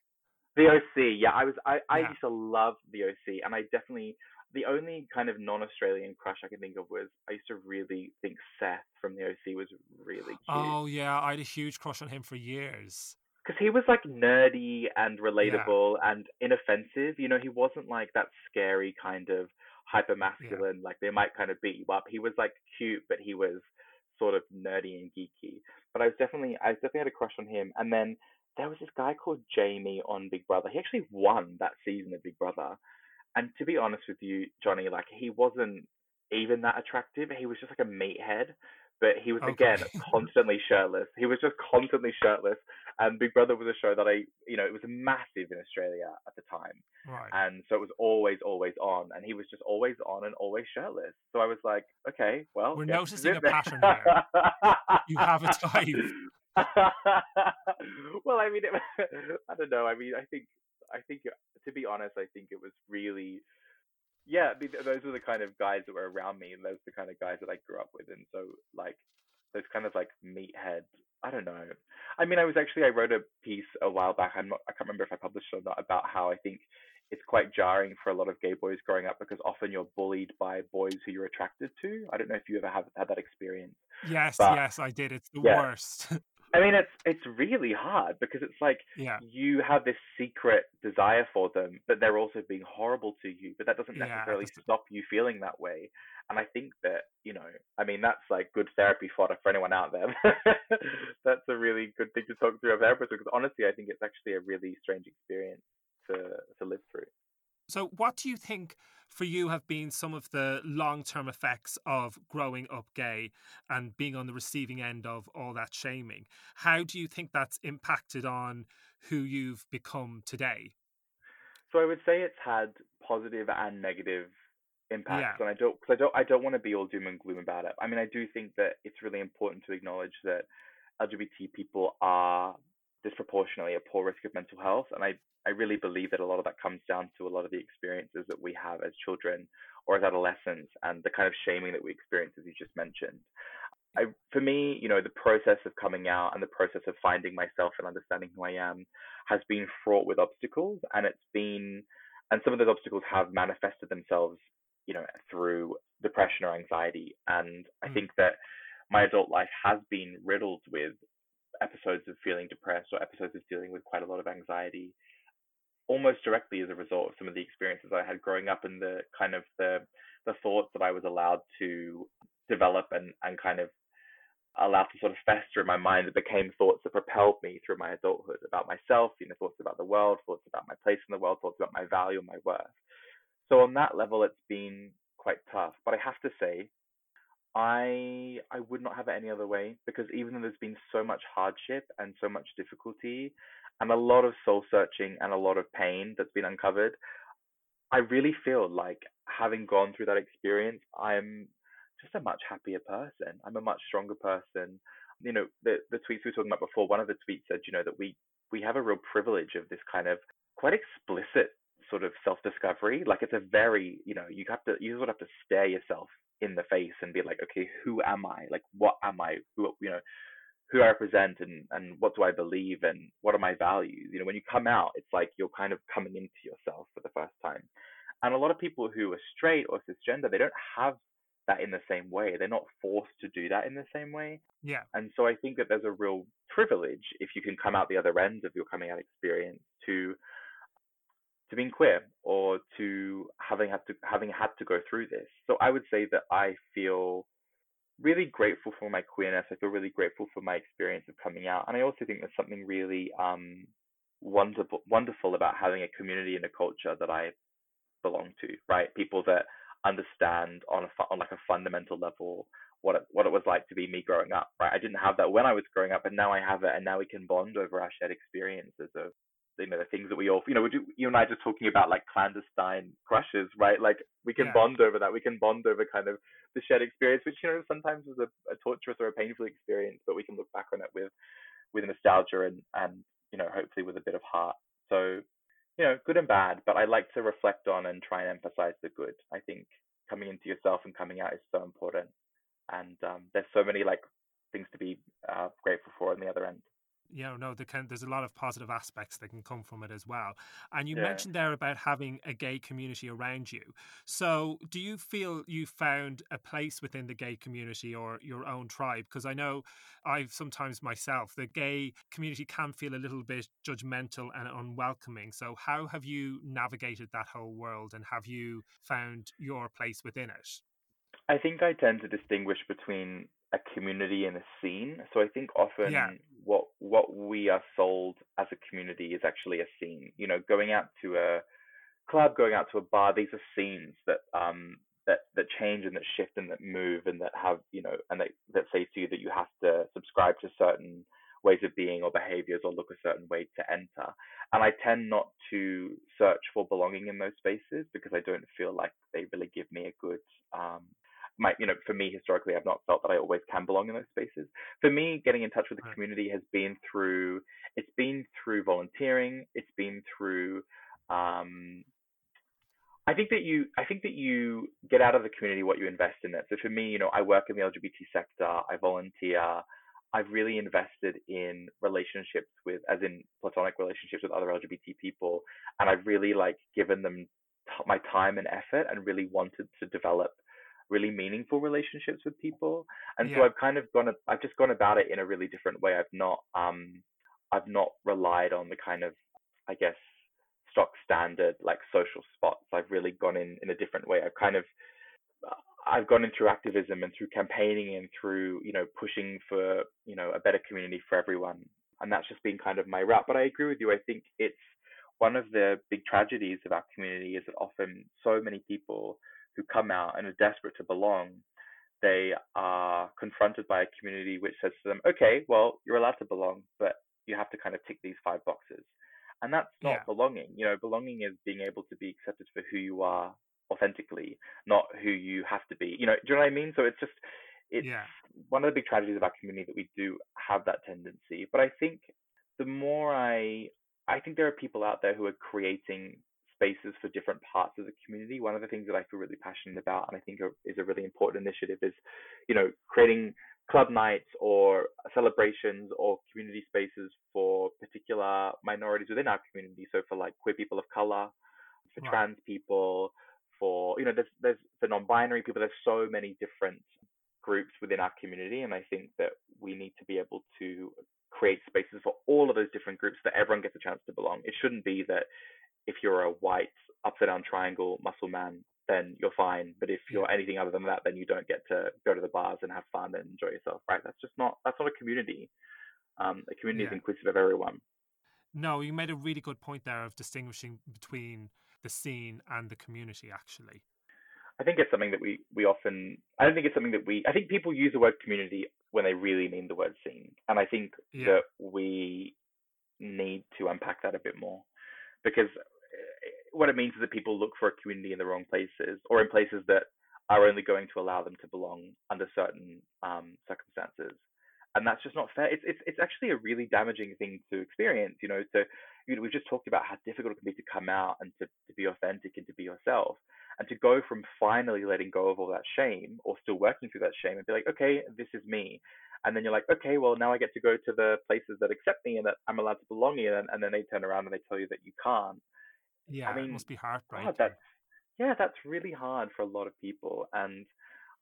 The OC. Yeah, I was. I I yeah. used to love the OC, and I definitely the only kind of non-Australian crush I can think of was I used to really think Seth from the OC was really cute. Oh yeah, I had a huge crush on him for years. Because he was like nerdy and relatable yeah. and inoffensive. You know, he wasn't like that scary kind of hyper masculine. Yeah. Like they might kind of beat you up. He was like cute, but he was sort of nerdy and geeky. But I was definitely, I definitely had a crush on him. And then there was this guy called Jamie on Big Brother. He actually won that season of Big Brother. And to be honest with you, Johnny, like he wasn't even that attractive. He was just like a meathead. But he was okay. again [laughs] constantly shirtless. He was just constantly shirtless. And Big Brother was a show that I, you know, it was massive in Australia at the time. Right. And so it was always, always on. And he was just always on and always shirtless. So I was like, okay, well. We're noticing a pattern here. you have a [laughs] type. well, I mean, it, [laughs] I don't know. I mean, I think I think, uh, to be honest, I think it was really, yeah, those were the kind of guys that were around me, and those are the kind of guys that I grew up with, and so like those kind of like meathead. I don't know. I mean, I was actually I wrote a piece a while back. I'm not. I can't remember if I published it or not about how I think it's quite jarring for a lot of gay boys growing up because often you're bullied by boys who you're attracted to. I don't know if you ever have had that experience. Yes, but, yes, I did. It's the yeah. worst. [laughs] I mean, it's it's really hard because it's like Yeah. you have this secret desire for them, but they're also being horrible to you. But that doesn't necessarily that's- stop you feeling that way. And I think that you know, I mean, that's like good therapy fodder for anyone out there. [laughs] that's a really good thing to talk through a therapist because honestly, I think it's actually a really strange experience to to live through. So, what do you think for you have been some of the long term effects of growing up gay and being on the receiving end of all that shaming? How do you think that's impacted on who you've become today? So I would say it's had positive and negative impacts, Yeah. and I don't, cause I don't, I don't want to be all doom and gloom about it. I mean, I do think that it's really important to acknowledge that LGBT people are disproportionately at poor risk of mental health, and I, I really believe that a lot of that comes down to a lot of the experiences that we have as children or as adolescents, and the kind of shaming that we experience, as you just mentioned. I, for me, you know, the process of coming out and the process of finding myself and understanding who I am has been fraught with obstacles, and it's been, and some of those obstacles have manifested themselves, you know, through depression or anxiety. And I Mm. think that my adult life has been riddled with episodes of feeling depressed or episodes of dealing with quite a lot of anxiety, almost directly as a result of some of the experiences I had growing up and the kind of the the thoughts that I was allowed to develop and and kind of allowed to sort of fester in my mind that became thoughts that propelled me through my adulthood about myself, you know, thoughts about the world, thoughts about my place in the world, thoughts about my value and my worth. So on that level, it's been quite tough. But I have to say, I I would not have it any other way because even though there's been so much hardship and so much difficulty and a lot of soul searching and a lot of pain that's been uncovered, I really feel like having gone through that experience, I'm just a much happier person. I'm a much stronger person. You know, the the tweets we were talking about before, one of the tweets said, you know, that we we have a real privilege of this kind of quite explicit sort of self discovery. Like it's a very, you know, you have to you sort of have to stare yourself in the face and be like, okay, who am I? Like what am I? Who you know, who I represent and and what do I believe and what are my values? You know, when you come out, it's like you're kind of coming into yourself for the first time. And a lot of people who are straight or cisgender, they don't have that in the same way. They're not forced to do that in the same way. Yeah. And so I think that there's a real privilege if you can come out the other end of your coming out experience to to being queer or to having had to having had to go through this. So I would say that I feel really grateful for my queerness. I feel really grateful for my experience of coming out. And I also think there's something really um wonderful wonderful about having a community and a culture that I belong to, right? People that understand on a on like a fundamental level what it, what it was like to be me growing up, right? I didn't have that when I was growing up, but now I have it, and now we can bond over our shared experiences of you know the things that we all you know we do, you and I just talking about like clandestine crushes, right? Like we can Yeah. bond over that. We can bond over kind of the shared experience, which you know sometimes is a, a torturous or a painful experience, but we can look back on it with with nostalgia and and you know hopefully with a bit of heart. So you know good and bad, but I like to reflect on and try and emphasize the good. I think coming into yourself and coming out is so important, and um, there's so many like things to be uh, grateful for on the other end. You know, no, there can, there's a lot of positive aspects that can come from it as well. And you Yeah. mentioned there about having a gay community around you. So, do you feel you found a place within the gay community or your own tribe? Because I know I've sometimes myself, the gay community can feel a little bit judgmental and unwelcoming. So, how have you navigated that whole world and have you found your place within it? I think I tend to distinguish between a community and a scene. So I think often Yeah. what what we are sold as a community is actually a scene. You know, going out to a club, going out to a bar, these are scenes that um that that change and that shift and that move and that have you know and that that say to you that you have to subscribe to certain ways of being or behaviors or look a certain way to enter. And I tend not to search for belonging in those spaces because I don't feel like they really give me a good um my you know for me historically I've not felt that I always can belong in those spaces. For me, getting in touch with the community has been through it's been through volunteering, it's been through um I think that you I think that you get out of the community what you invest in it. So for me, you know, I work in the LGBT sector, I volunteer, I've really invested in relationships with as in platonic relationships with other LGBT people and I've really like given them t- my time and effort and really wanted to develop really meaningful relationships with people. And Yeah. so I've kind of gone, I've just gone about it in a really different way. I've not, um, I've not relied on the kind of, I guess, stock standard like social spots. I've really gone in in a different way. I've kind of, I've gone in through activism and through campaigning and through, you know, pushing for, you know, a better community for everyone. And that's just been kind of my route. But I agree with you. I think it's one of the big tragedies of our community is that often so many people who come out and are desperate to belong, they are confronted by a community which says to them, okay, well, you're allowed to belong, but you have to kind of tick these five boxes. And that's not Yeah. belonging. You know, belonging is being able to be accepted for who you are authentically, not who you have to be. You know, do you know what I mean? So it's just, it's Yeah. one of the big tragedies of our community that we do have that tendency. But I think the more I, I think there are people out there who are creating spaces for different parts of the community. One of the things that I feel really passionate about, and I think is a really important initiative, is, you know, creating club nights or celebrations or community spaces for particular minorities within our community. So for like queer people of color, for trans people, for you know, there's there's for non-binary people. There's so many different groups within our community, and I think that we need to be able to create spaces for all of those different groups that everyone gets a chance to belong. It shouldn't be that if you're a white upside down triangle muscle man, then you're fine. But if you're anything other than that, then you don't get to go to the bars and have fun and enjoy yourself, right? That's just not that's not a community. Um, a community is inclusive of everyone. No, you made a really good point there of distinguishing between the scene and the community, actually. I think it's something that we we often. I don't think it's something that we. I think people use the word community when they really mean the word scene, and I think Yeah. that we need to unpack that a bit more, because what it means is that people look for a community in the wrong places or in places that are only going to allow them to belong under certain um, circumstances, and that's just not fair. It's it's it's actually a really damaging thing to experience. You know, So you know, we've just talked about how difficult it can be to come out and to, to be authentic and to be yourself and to go from finally letting go of all that shame or still working through that shame and be like, okay, this is me. And then you're like, okay, well, now I get to go to the places that accept me and that I'm allowed to belong in. And, and then they turn around and they tell you that you can't. Yeah, I mean, it must be heartbreaking. God, that's, yeah, that's really hard for a lot of people. And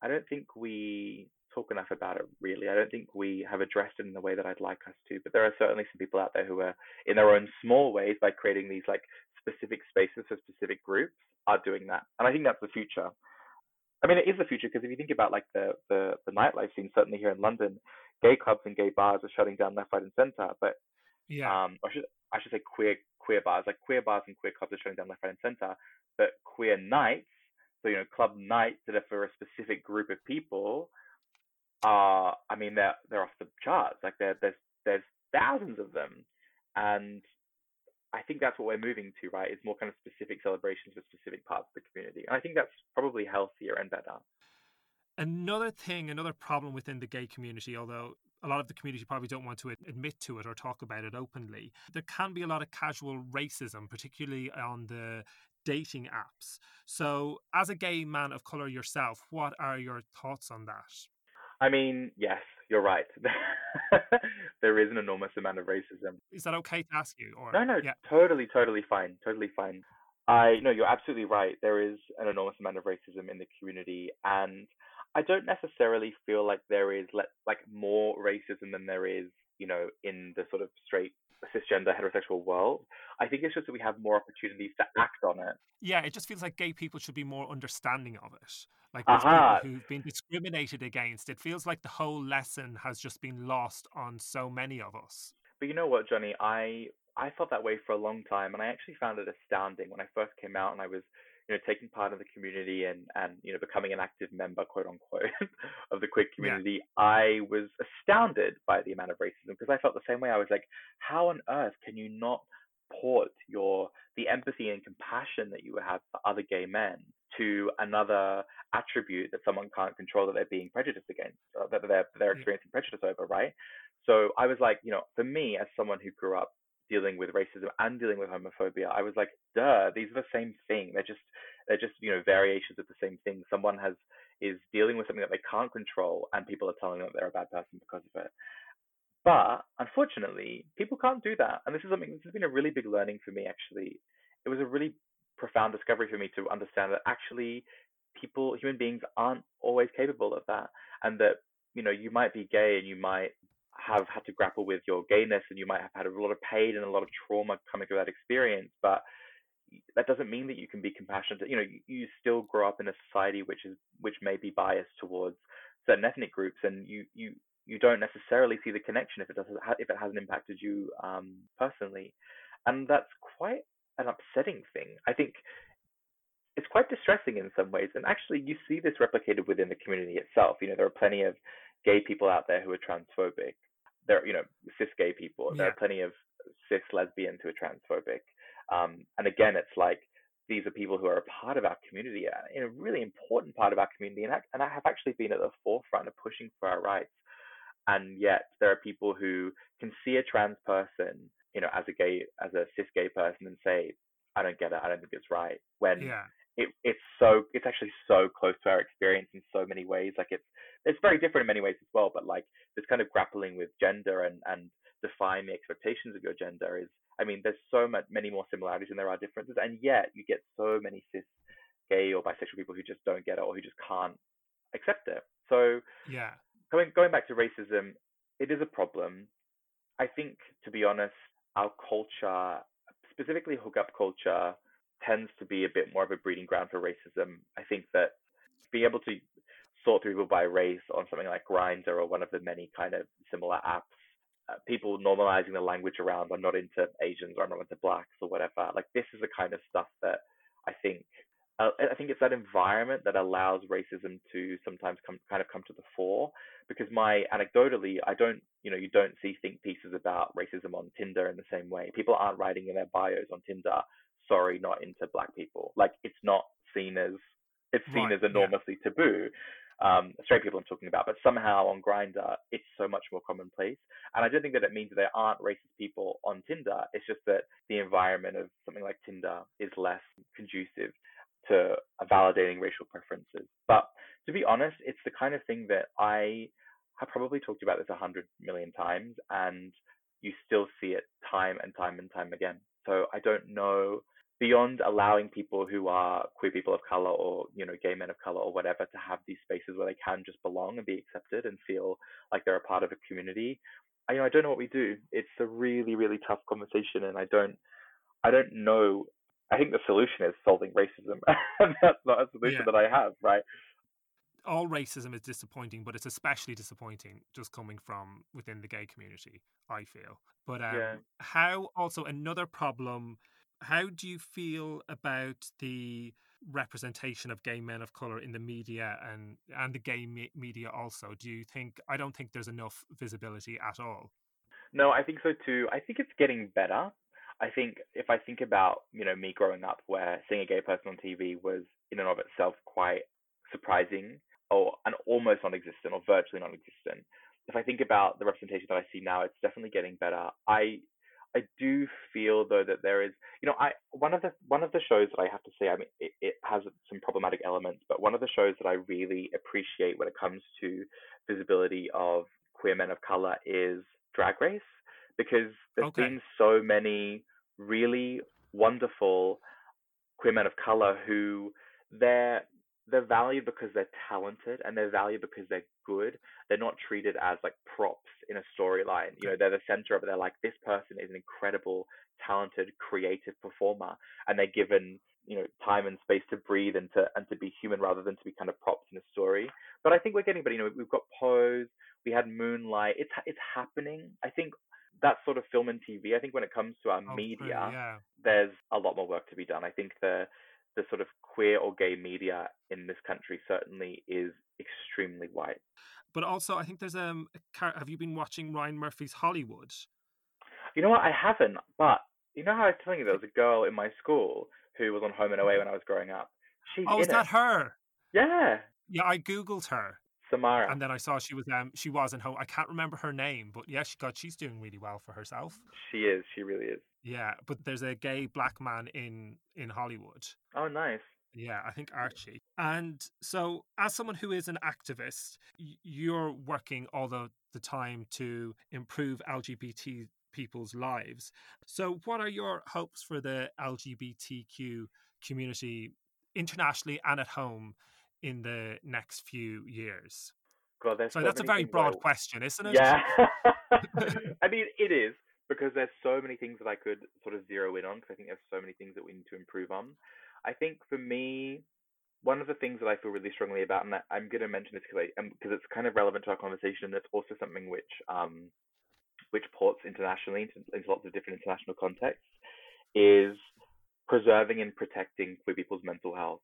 I don't think we talk enough about it, really. I don't think we have addressed it in the way that I'd like us to. But there are certainly some people out there who are, in their own small ways, by creating these like specific spaces for specific groups, are doing that. And I think that's the future. I mean, it is the future because if you think about like the, the the nightlife scene, certainly here in London, gay clubs and gay bars are shutting down left, right, and centre. But yeah, um, I should I should say queer queer bars, like queer bars and queer clubs are shutting down left, right, and centre. But queer nights, so you know, club nights that are for a specific group of people, are I mean they're they're off the charts. Like there there's there's thousands of them, and I think that's what we're moving to, right? Is more kind of specific celebrations for specific parts of the community, and I think that's probably healthier and better. Another thing, another problem within the gay community, although a lot of the community probably don't want to admit to it or talk about it openly, there can be a lot of casual racism, particularly on the dating apps. So, as a gay man of color yourself, what are your thoughts on that? I mean, yes, you're right. [laughs] there is an enormous amount of racism. Is that okay to ask you? Or No, no, yeah, totally, totally fine, totally fine. I no, you're absolutely right. There is an enormous amount of racism in the community, and I don't necessarily feel like there is like like more racism than there is, you know, in the sort of straight cisgender heterosexual world. I think it's just that we have more opportunities to act on it. yeah, it just feels like gay people should be more understanding of it. Like there's Aha. people who've been discriminated against. It feels like the whole lesson has just been lost on so many of us. But you know what, Johnny? I I felt that way for a long time, and I actually found it astounding when I first came out and I was, you know, taking part in the community and and you know becoming an active member, quote unquote, [laughs] of the queer community. I was astounded by the amount of racism because I felt the same way. I was like, how on earth can you not port your the empathy and compassion that you have for other gay men to another attribute that someone can't control that they're being prejudiced against, uh, that they're they're experiencing prejudice over, right? So I was like, you know, for me as someone who grew up dealing with racism and dealing with homophobia, I was like, duh, these are the same thing. They're just they're just you know variations of the same thing. Someone has is dealing with something that they can't control, and people are telling them that they're a bad person because of it. But unfortunately, people can't do that, and this is something. This has been a really big learning for me. Actually, it was a really profound discovery for me to understand that actually people, human beings aren't always capable of that. And that, you know, you might be gay and you might have had to grapple with your gayness and you might have had a lot of pain and a lot of trauma coming through that experience. But that doesn't mean that you can be compassionate. You know, you, you still grow up in a society which is which may be biased towards certain ethnic groups, and you you you don't necessarily see the connection if it doesn't if it hasn't impacted you um, personally, and that's quite an upsetting thing. I think it's quite distressing in some ways, and actually you see this replicated within the community itself. You know, there are plenty of gay people out there who are transphobic. There, you know, cis gay people. Yeah. There are plenty of cis lesbians who are transphobic. Um, and again, it's like these are people who are a part of our community, uh, in a really important part of our community, and, and I have actually been at the forefront of pushing for our rights. And yet, there are people who can see a trans person, you know, as a gay, as a cis gay person, and say, "I don't get it. I don't think it's right." When yeah. It, it's so, it's actually so close to our experience in so many ways. Like it's, it's very different in many ways as well. But like this kind of grappling with gender and and define the expectations of your gender is I mean, there's so much, many more similarities than there are differences, and yet you get so many cis, gay, or bisexual people who just don't get it or who just can't accept it. So, yeah, going going back to racism, it is a problem. I think, to be honest, our culture, specifically hookup culture, tends to be a bit more of a breeding ground for racism. I think that being able to sort through people by race on something like Grindr or one of the many kind of similar apps uh, people normalizing the language around I'm not into Asians or I'm not into blacks or whatever. Like this is the kind of stuff that I think uh, I think it's that environment that allows racism to sometimes come kind of come to the fore. Because my anecdotally, I don't you know you don't see think pieces about racism on Tinder in the same way. People aren't writing in their bios on Tinder, sorry, not into black people. Like it's not seen as it's seen right, as enormously yeah. taboo um, straight people I'm talking about, but somehow on Grindr it's so much more commonplace. And I don't think that it means that there aren't racist people on Tinder. It's just that the environment of something like Tinder is less conducive to validating racial preferences. But to be honest, it's the kind of thing that I have probably talked about this a hundred million times, and you still see it time and time and time again. So I don't know beyond allowing people who are queer people of color or you know gay men of color or whatever to have these spaces where they can just belong and be accepted and feel like they're a part of a community I, you know I don't know what we do it's a really really tough conversation and I don't I don't know I think the solution is solving racism [laughs] that's not a solution yeah. that I have right all racism is disappointing, but it's especially disappointing just coming from within the gay community, I feel. But um, yeah. how also another problem how do you feel about the representation of gay men of color in the media and and the gay me- media also? Do you think I don't think there's enough visibility at all? No, I think so too. I think it's getting better. I think if I think about, you know, me growing up where seeing a gay person on TV was in and of itself quite surprising or an almost non-existent or virtually non-existent. If I think about the representation that I see now, it's definitely getting better. I I do feel though that there is, you know, I one of the one of the shows that I have to say, I mean, it, it has some problematic elements, but one of the shows that I really appreciate when it comes to visibility of queer men of color is Drag Race, because there's okay. been so many really wonderful queer men of color who they're they're valued because they're talented and they're valued because they're good. They're not treated as like props in a storyline. You know, they're the center of it. They're like, this person is an incredible, talented, creative performer, and they're given you know time and space to breathe and to and to be human rather than to be kind of props in a story. But I think we're getting, but you know, we've got Pose, we had Moonlight. It's it's happening. I think that sort of film and TV. I think when it comes to our oh, media, yeah. there's a lot more work to be done. I think the the sort of queer or gay media in this country certainly is extremely white. But also, I think there's um, a. Have you been watching Ryan Murphy's Hollywood? You know what? I haven't. But you know how I was telling you there was a girl in my school who was on Home and Away when I was growing up. She's oh, is that it. her? Yeah. Yeah, I googled her. Samara. And then I saw she was um she was in home. I can't remember her name, but yeah, she got she's doing really well for herself. She is. She really is. Yeah, but there's a gay black man in in Hollywood. Oh, nice. Yeah, I think Archie. And so, as someone who is an activist, you're working all the, the time to improve LGBT people's lives. So, what are your hopes for the LGBTQ community internationally and at home in the next few years? God, so, so that's a very broad question, isn't it? Yeah. [laughs] [laughs] I mean, it is because there's so many things that I could sort of zero in on because I think there's so many things that we need to improve on. I think for me, one of the things that I feel really strongly about, and I'm going to mention this because because it's kind of relevant to our conversation, and it's also something which um, which ports internationally into, into lots of different international contexts, is preserving and protecting queer people's mental health.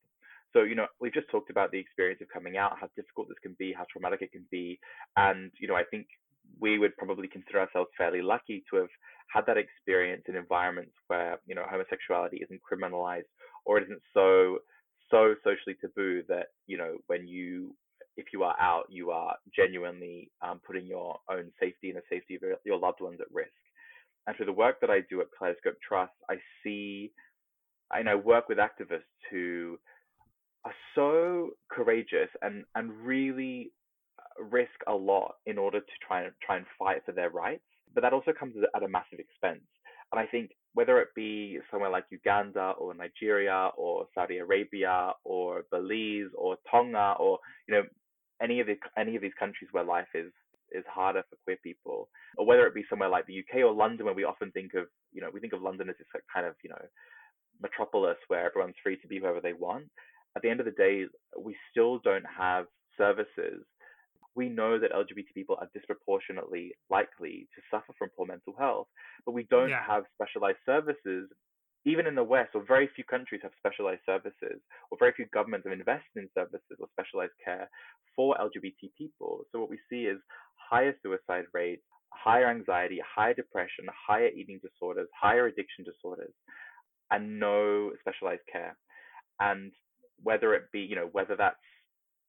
So, you know, we've just talked about the experience of coming out, how difficult this can be, how traumatic it can be. And, you know, I think we would probably consider ourselves fairly lucky to have had that experience in environments where, you know, homosexuality isn't criminalized or it isn't so, so socially taboo that, you know, when you, if you are out, you are genuinely um, putting your own safety and the safety of your loved ones at risk. And through the work that I do at Kaleidoscope Trust, I see, and I work with activists who are so courageous and and really risk a lot in order to try and try and fight for their rights. But that also comes at a massive expense. And I think whether it be somewhere like Uganda or Nigeria or Saudi Arabia or Belize or Tonga or you know any of the any of these countries where life is is harder for queer people, or whether it be somewhere like the UK or London, where we often think of you know we think of London as this kind of you know metropolis where everyone's free to be whoever they want at the end of the day, we still don't have services. We know that LGBT people are disproportionately likely to suffer from poor mental health, but we don't yeah. have specialized services. Even in the West, or very few countries have specialized services, or very few governments have invested in services or specialized care for LGBT people. So what we see is higher suicide rates, higher anxiety, higher depression, higher eating disorders, higher addiction disorders, and no specialized care. And whether it be, you know, whether that's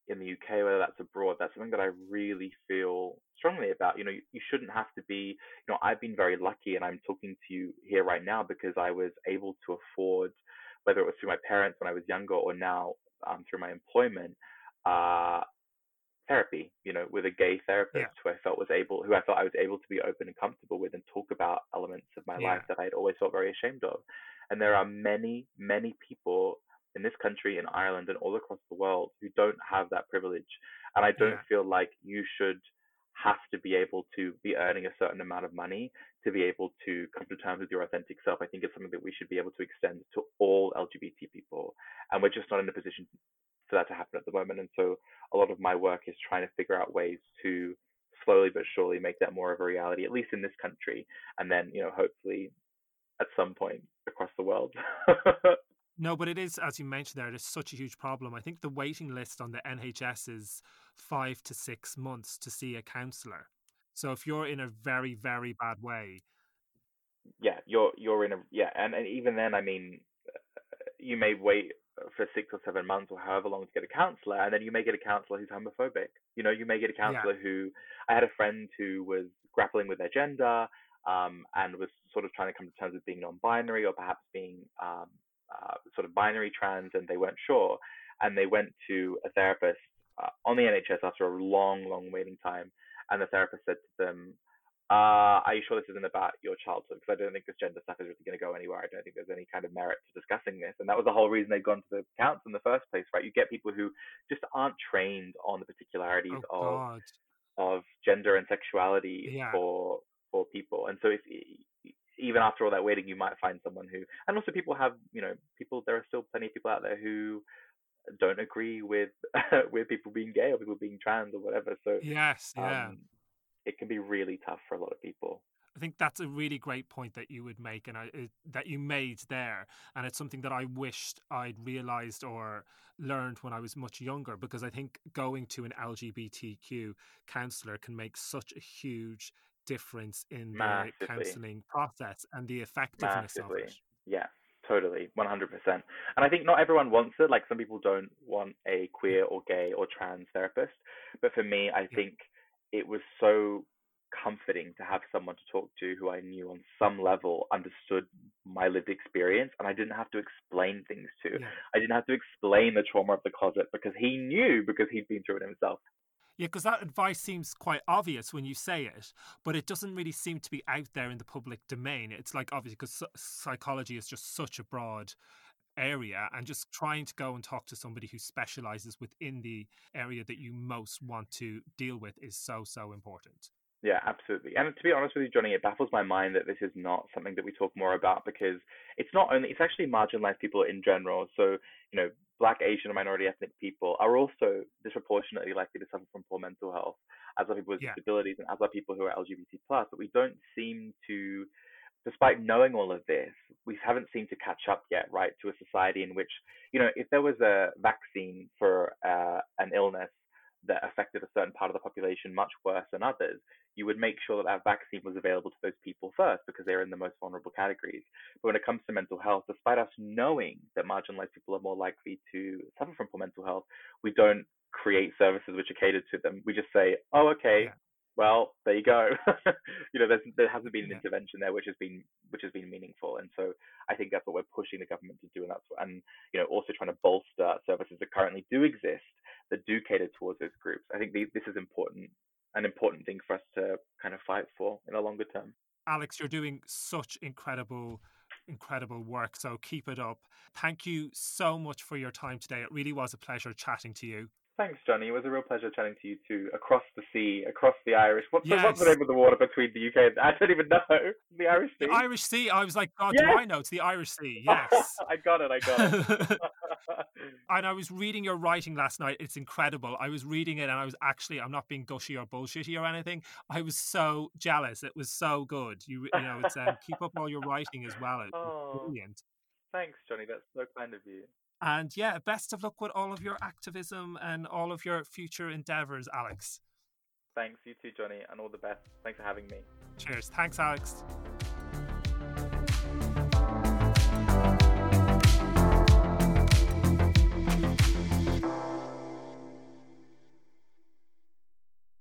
in the UK, whether that's abroad, that's something that I really feel strongly about. You know, you, you, shouldn't have to be, you know, I've been very lucky and I'm talking to you here right now because I was able to afford, whether it was through my parents when I was younger or now um, through my employment, uh, therapy, you know, with a gay therapist yeah. who I felt was able, who I felt I was able to be open and comfortable with and talk about elements of my yeah. life that I had always felt very ashamed of. And there are many, many people in this country, in Ireland, and all across the world who don't have that privilege. And I don't yeah. feel like you should have to be able to be earning a certain amount of money to be able to come to terms with your authentic self. I think it's something that we should be able to extend to all LGBT people. And we're just not in a position for that to happen at the moment. And so a lot of my work is trying to figure out ways to slowly but surely make that more of a reality, at least in this country. And then, you know, hopefully at some point across the world. [laughs] No, but it is, as you mentioned there, it's such a huge problem. I think the waiting list on the NHS is five to six months to see a counsellor. So if you're in a very, very bad way, yeah, you're you're in a yeah, and, and even then, I mean, you may wait for six or seven months or however long to get a counselor, and then you may get a counselor who's homophobic. You know, you may get a counselor yeah. who I had a friend who was grappling with their gender um, and was sort of trying to come to terms with being non-binary or perhaps being um, uh, sort of binary trans and they weren't sure. And they went to a therapist uh, on the NHS after a long, long waiting time. And the therapist said to them, uh, are you sure this isn't about your childhood? Because I don't think this gender stuff is really going to go anywhere. I don't think there's any kind of merit to discussing this. And that was the whole reason they'd gone to the counts in the first place, right? You get people who just aren't trained on the particularities oh, of of gender and sexuality yeah. for for people. And so if even after all that waiting, you might find someone who, and also people have, you know, people. There are still plenty of people out there who don't agree with [laughs] with people being gay or people being trans or whatever. So yes, yeah, um, it can be really tough for a lot of people. I think that's a really great point that you would make, and I, it, that you made there, and it's something that I wished I'd realised or learned when I was much younger. Because I think going to an LGBTQ counsellor can make such a huge difference in Massively. the counselling process and the effectiveness Massively. of it. Yeah, totally, 100%. And I think not everyone wants it. Like some people don't want a queer or gay or trans therapist. But for me, I yeah. think it was so comforting to have someone to talk to who I knew on some level understood my lived experience and I didn't have to explain things to. Yeah. I didn't have to explain the trauma of the closet because he knew because he'd been through it himself. Yeah, because that advice seems quite obvious when you say it, but it doesn't really seem to be out there in the public domain. It's like obviously because psychology is just such a broad area and just trying to go and talk to somebody who specializes within the area that you most want to deal with is so so important yeah, absolutely. And to be honest with you, Johnny, it baffles my mind that this is not something that we talk more about because it's not only, it's actually marginalized people in general. So, you know, Black, Asian, and minority ethnic people are also disproportionately likely to suffer from poor mental health, as are people with yeah. disabilities and as are people who are LGBT plus. But we don't seem to, despite knowing all of this, we haven't seemed to catch up yet, right, to a society in which, you know, if there was a vaccine for uh, an illness that affected a certain part of the population much worse than others, you would make sure that that vaccine was available to those people first because they're in the most vulnerable categories. But when it comes to mental health, despite us knowing that marginalized people are more likely to suffer from poor mental health, we don't create services which are catered to them. We just say, oh, okay. Well, there you go. [laughs] you know, there hasn't been an yeah. intervention there which has been which has been meaningful. And so I think that's what we're pushing the government to do, and that's what, and you know also trying to bolster services that currently do exist that do cater towards those groups. I think the, this is important an important thing for us to kind of fight for in a longer term. Alex, you're doing such incredible incredible work. So keep it up. Thank you so much for your time today. It really was a pleasure chatting to you. Thanks, Johnny. It was a real pleasure chatting to you too. Across the sea, across the Irish. What's, yes. the, what's the name of the water between the UK? And, [laughs] I don't even know. The Irish Sea. The Irish Sea. I was like, God, yes. do I know? It's the Irish Sea. [laughs] Yes. I got it. I got it. [laughs] and I was reading your writing last night. It's incredible. I was reading it, and I was actually, I'm not being gushy or bullshitty or anything. I was so jealous. It was so good. You, you know, it's um, keep up all your writing as well. It's oh, brilliant. Thanks, Johnny. That's so kind of you. And yeah, best of luck with all of your activism and all of your future endeavors, Alex. Thanks, you too, Johnny, and all the best. Thanks for having me. Cheers. Thanks, Alex.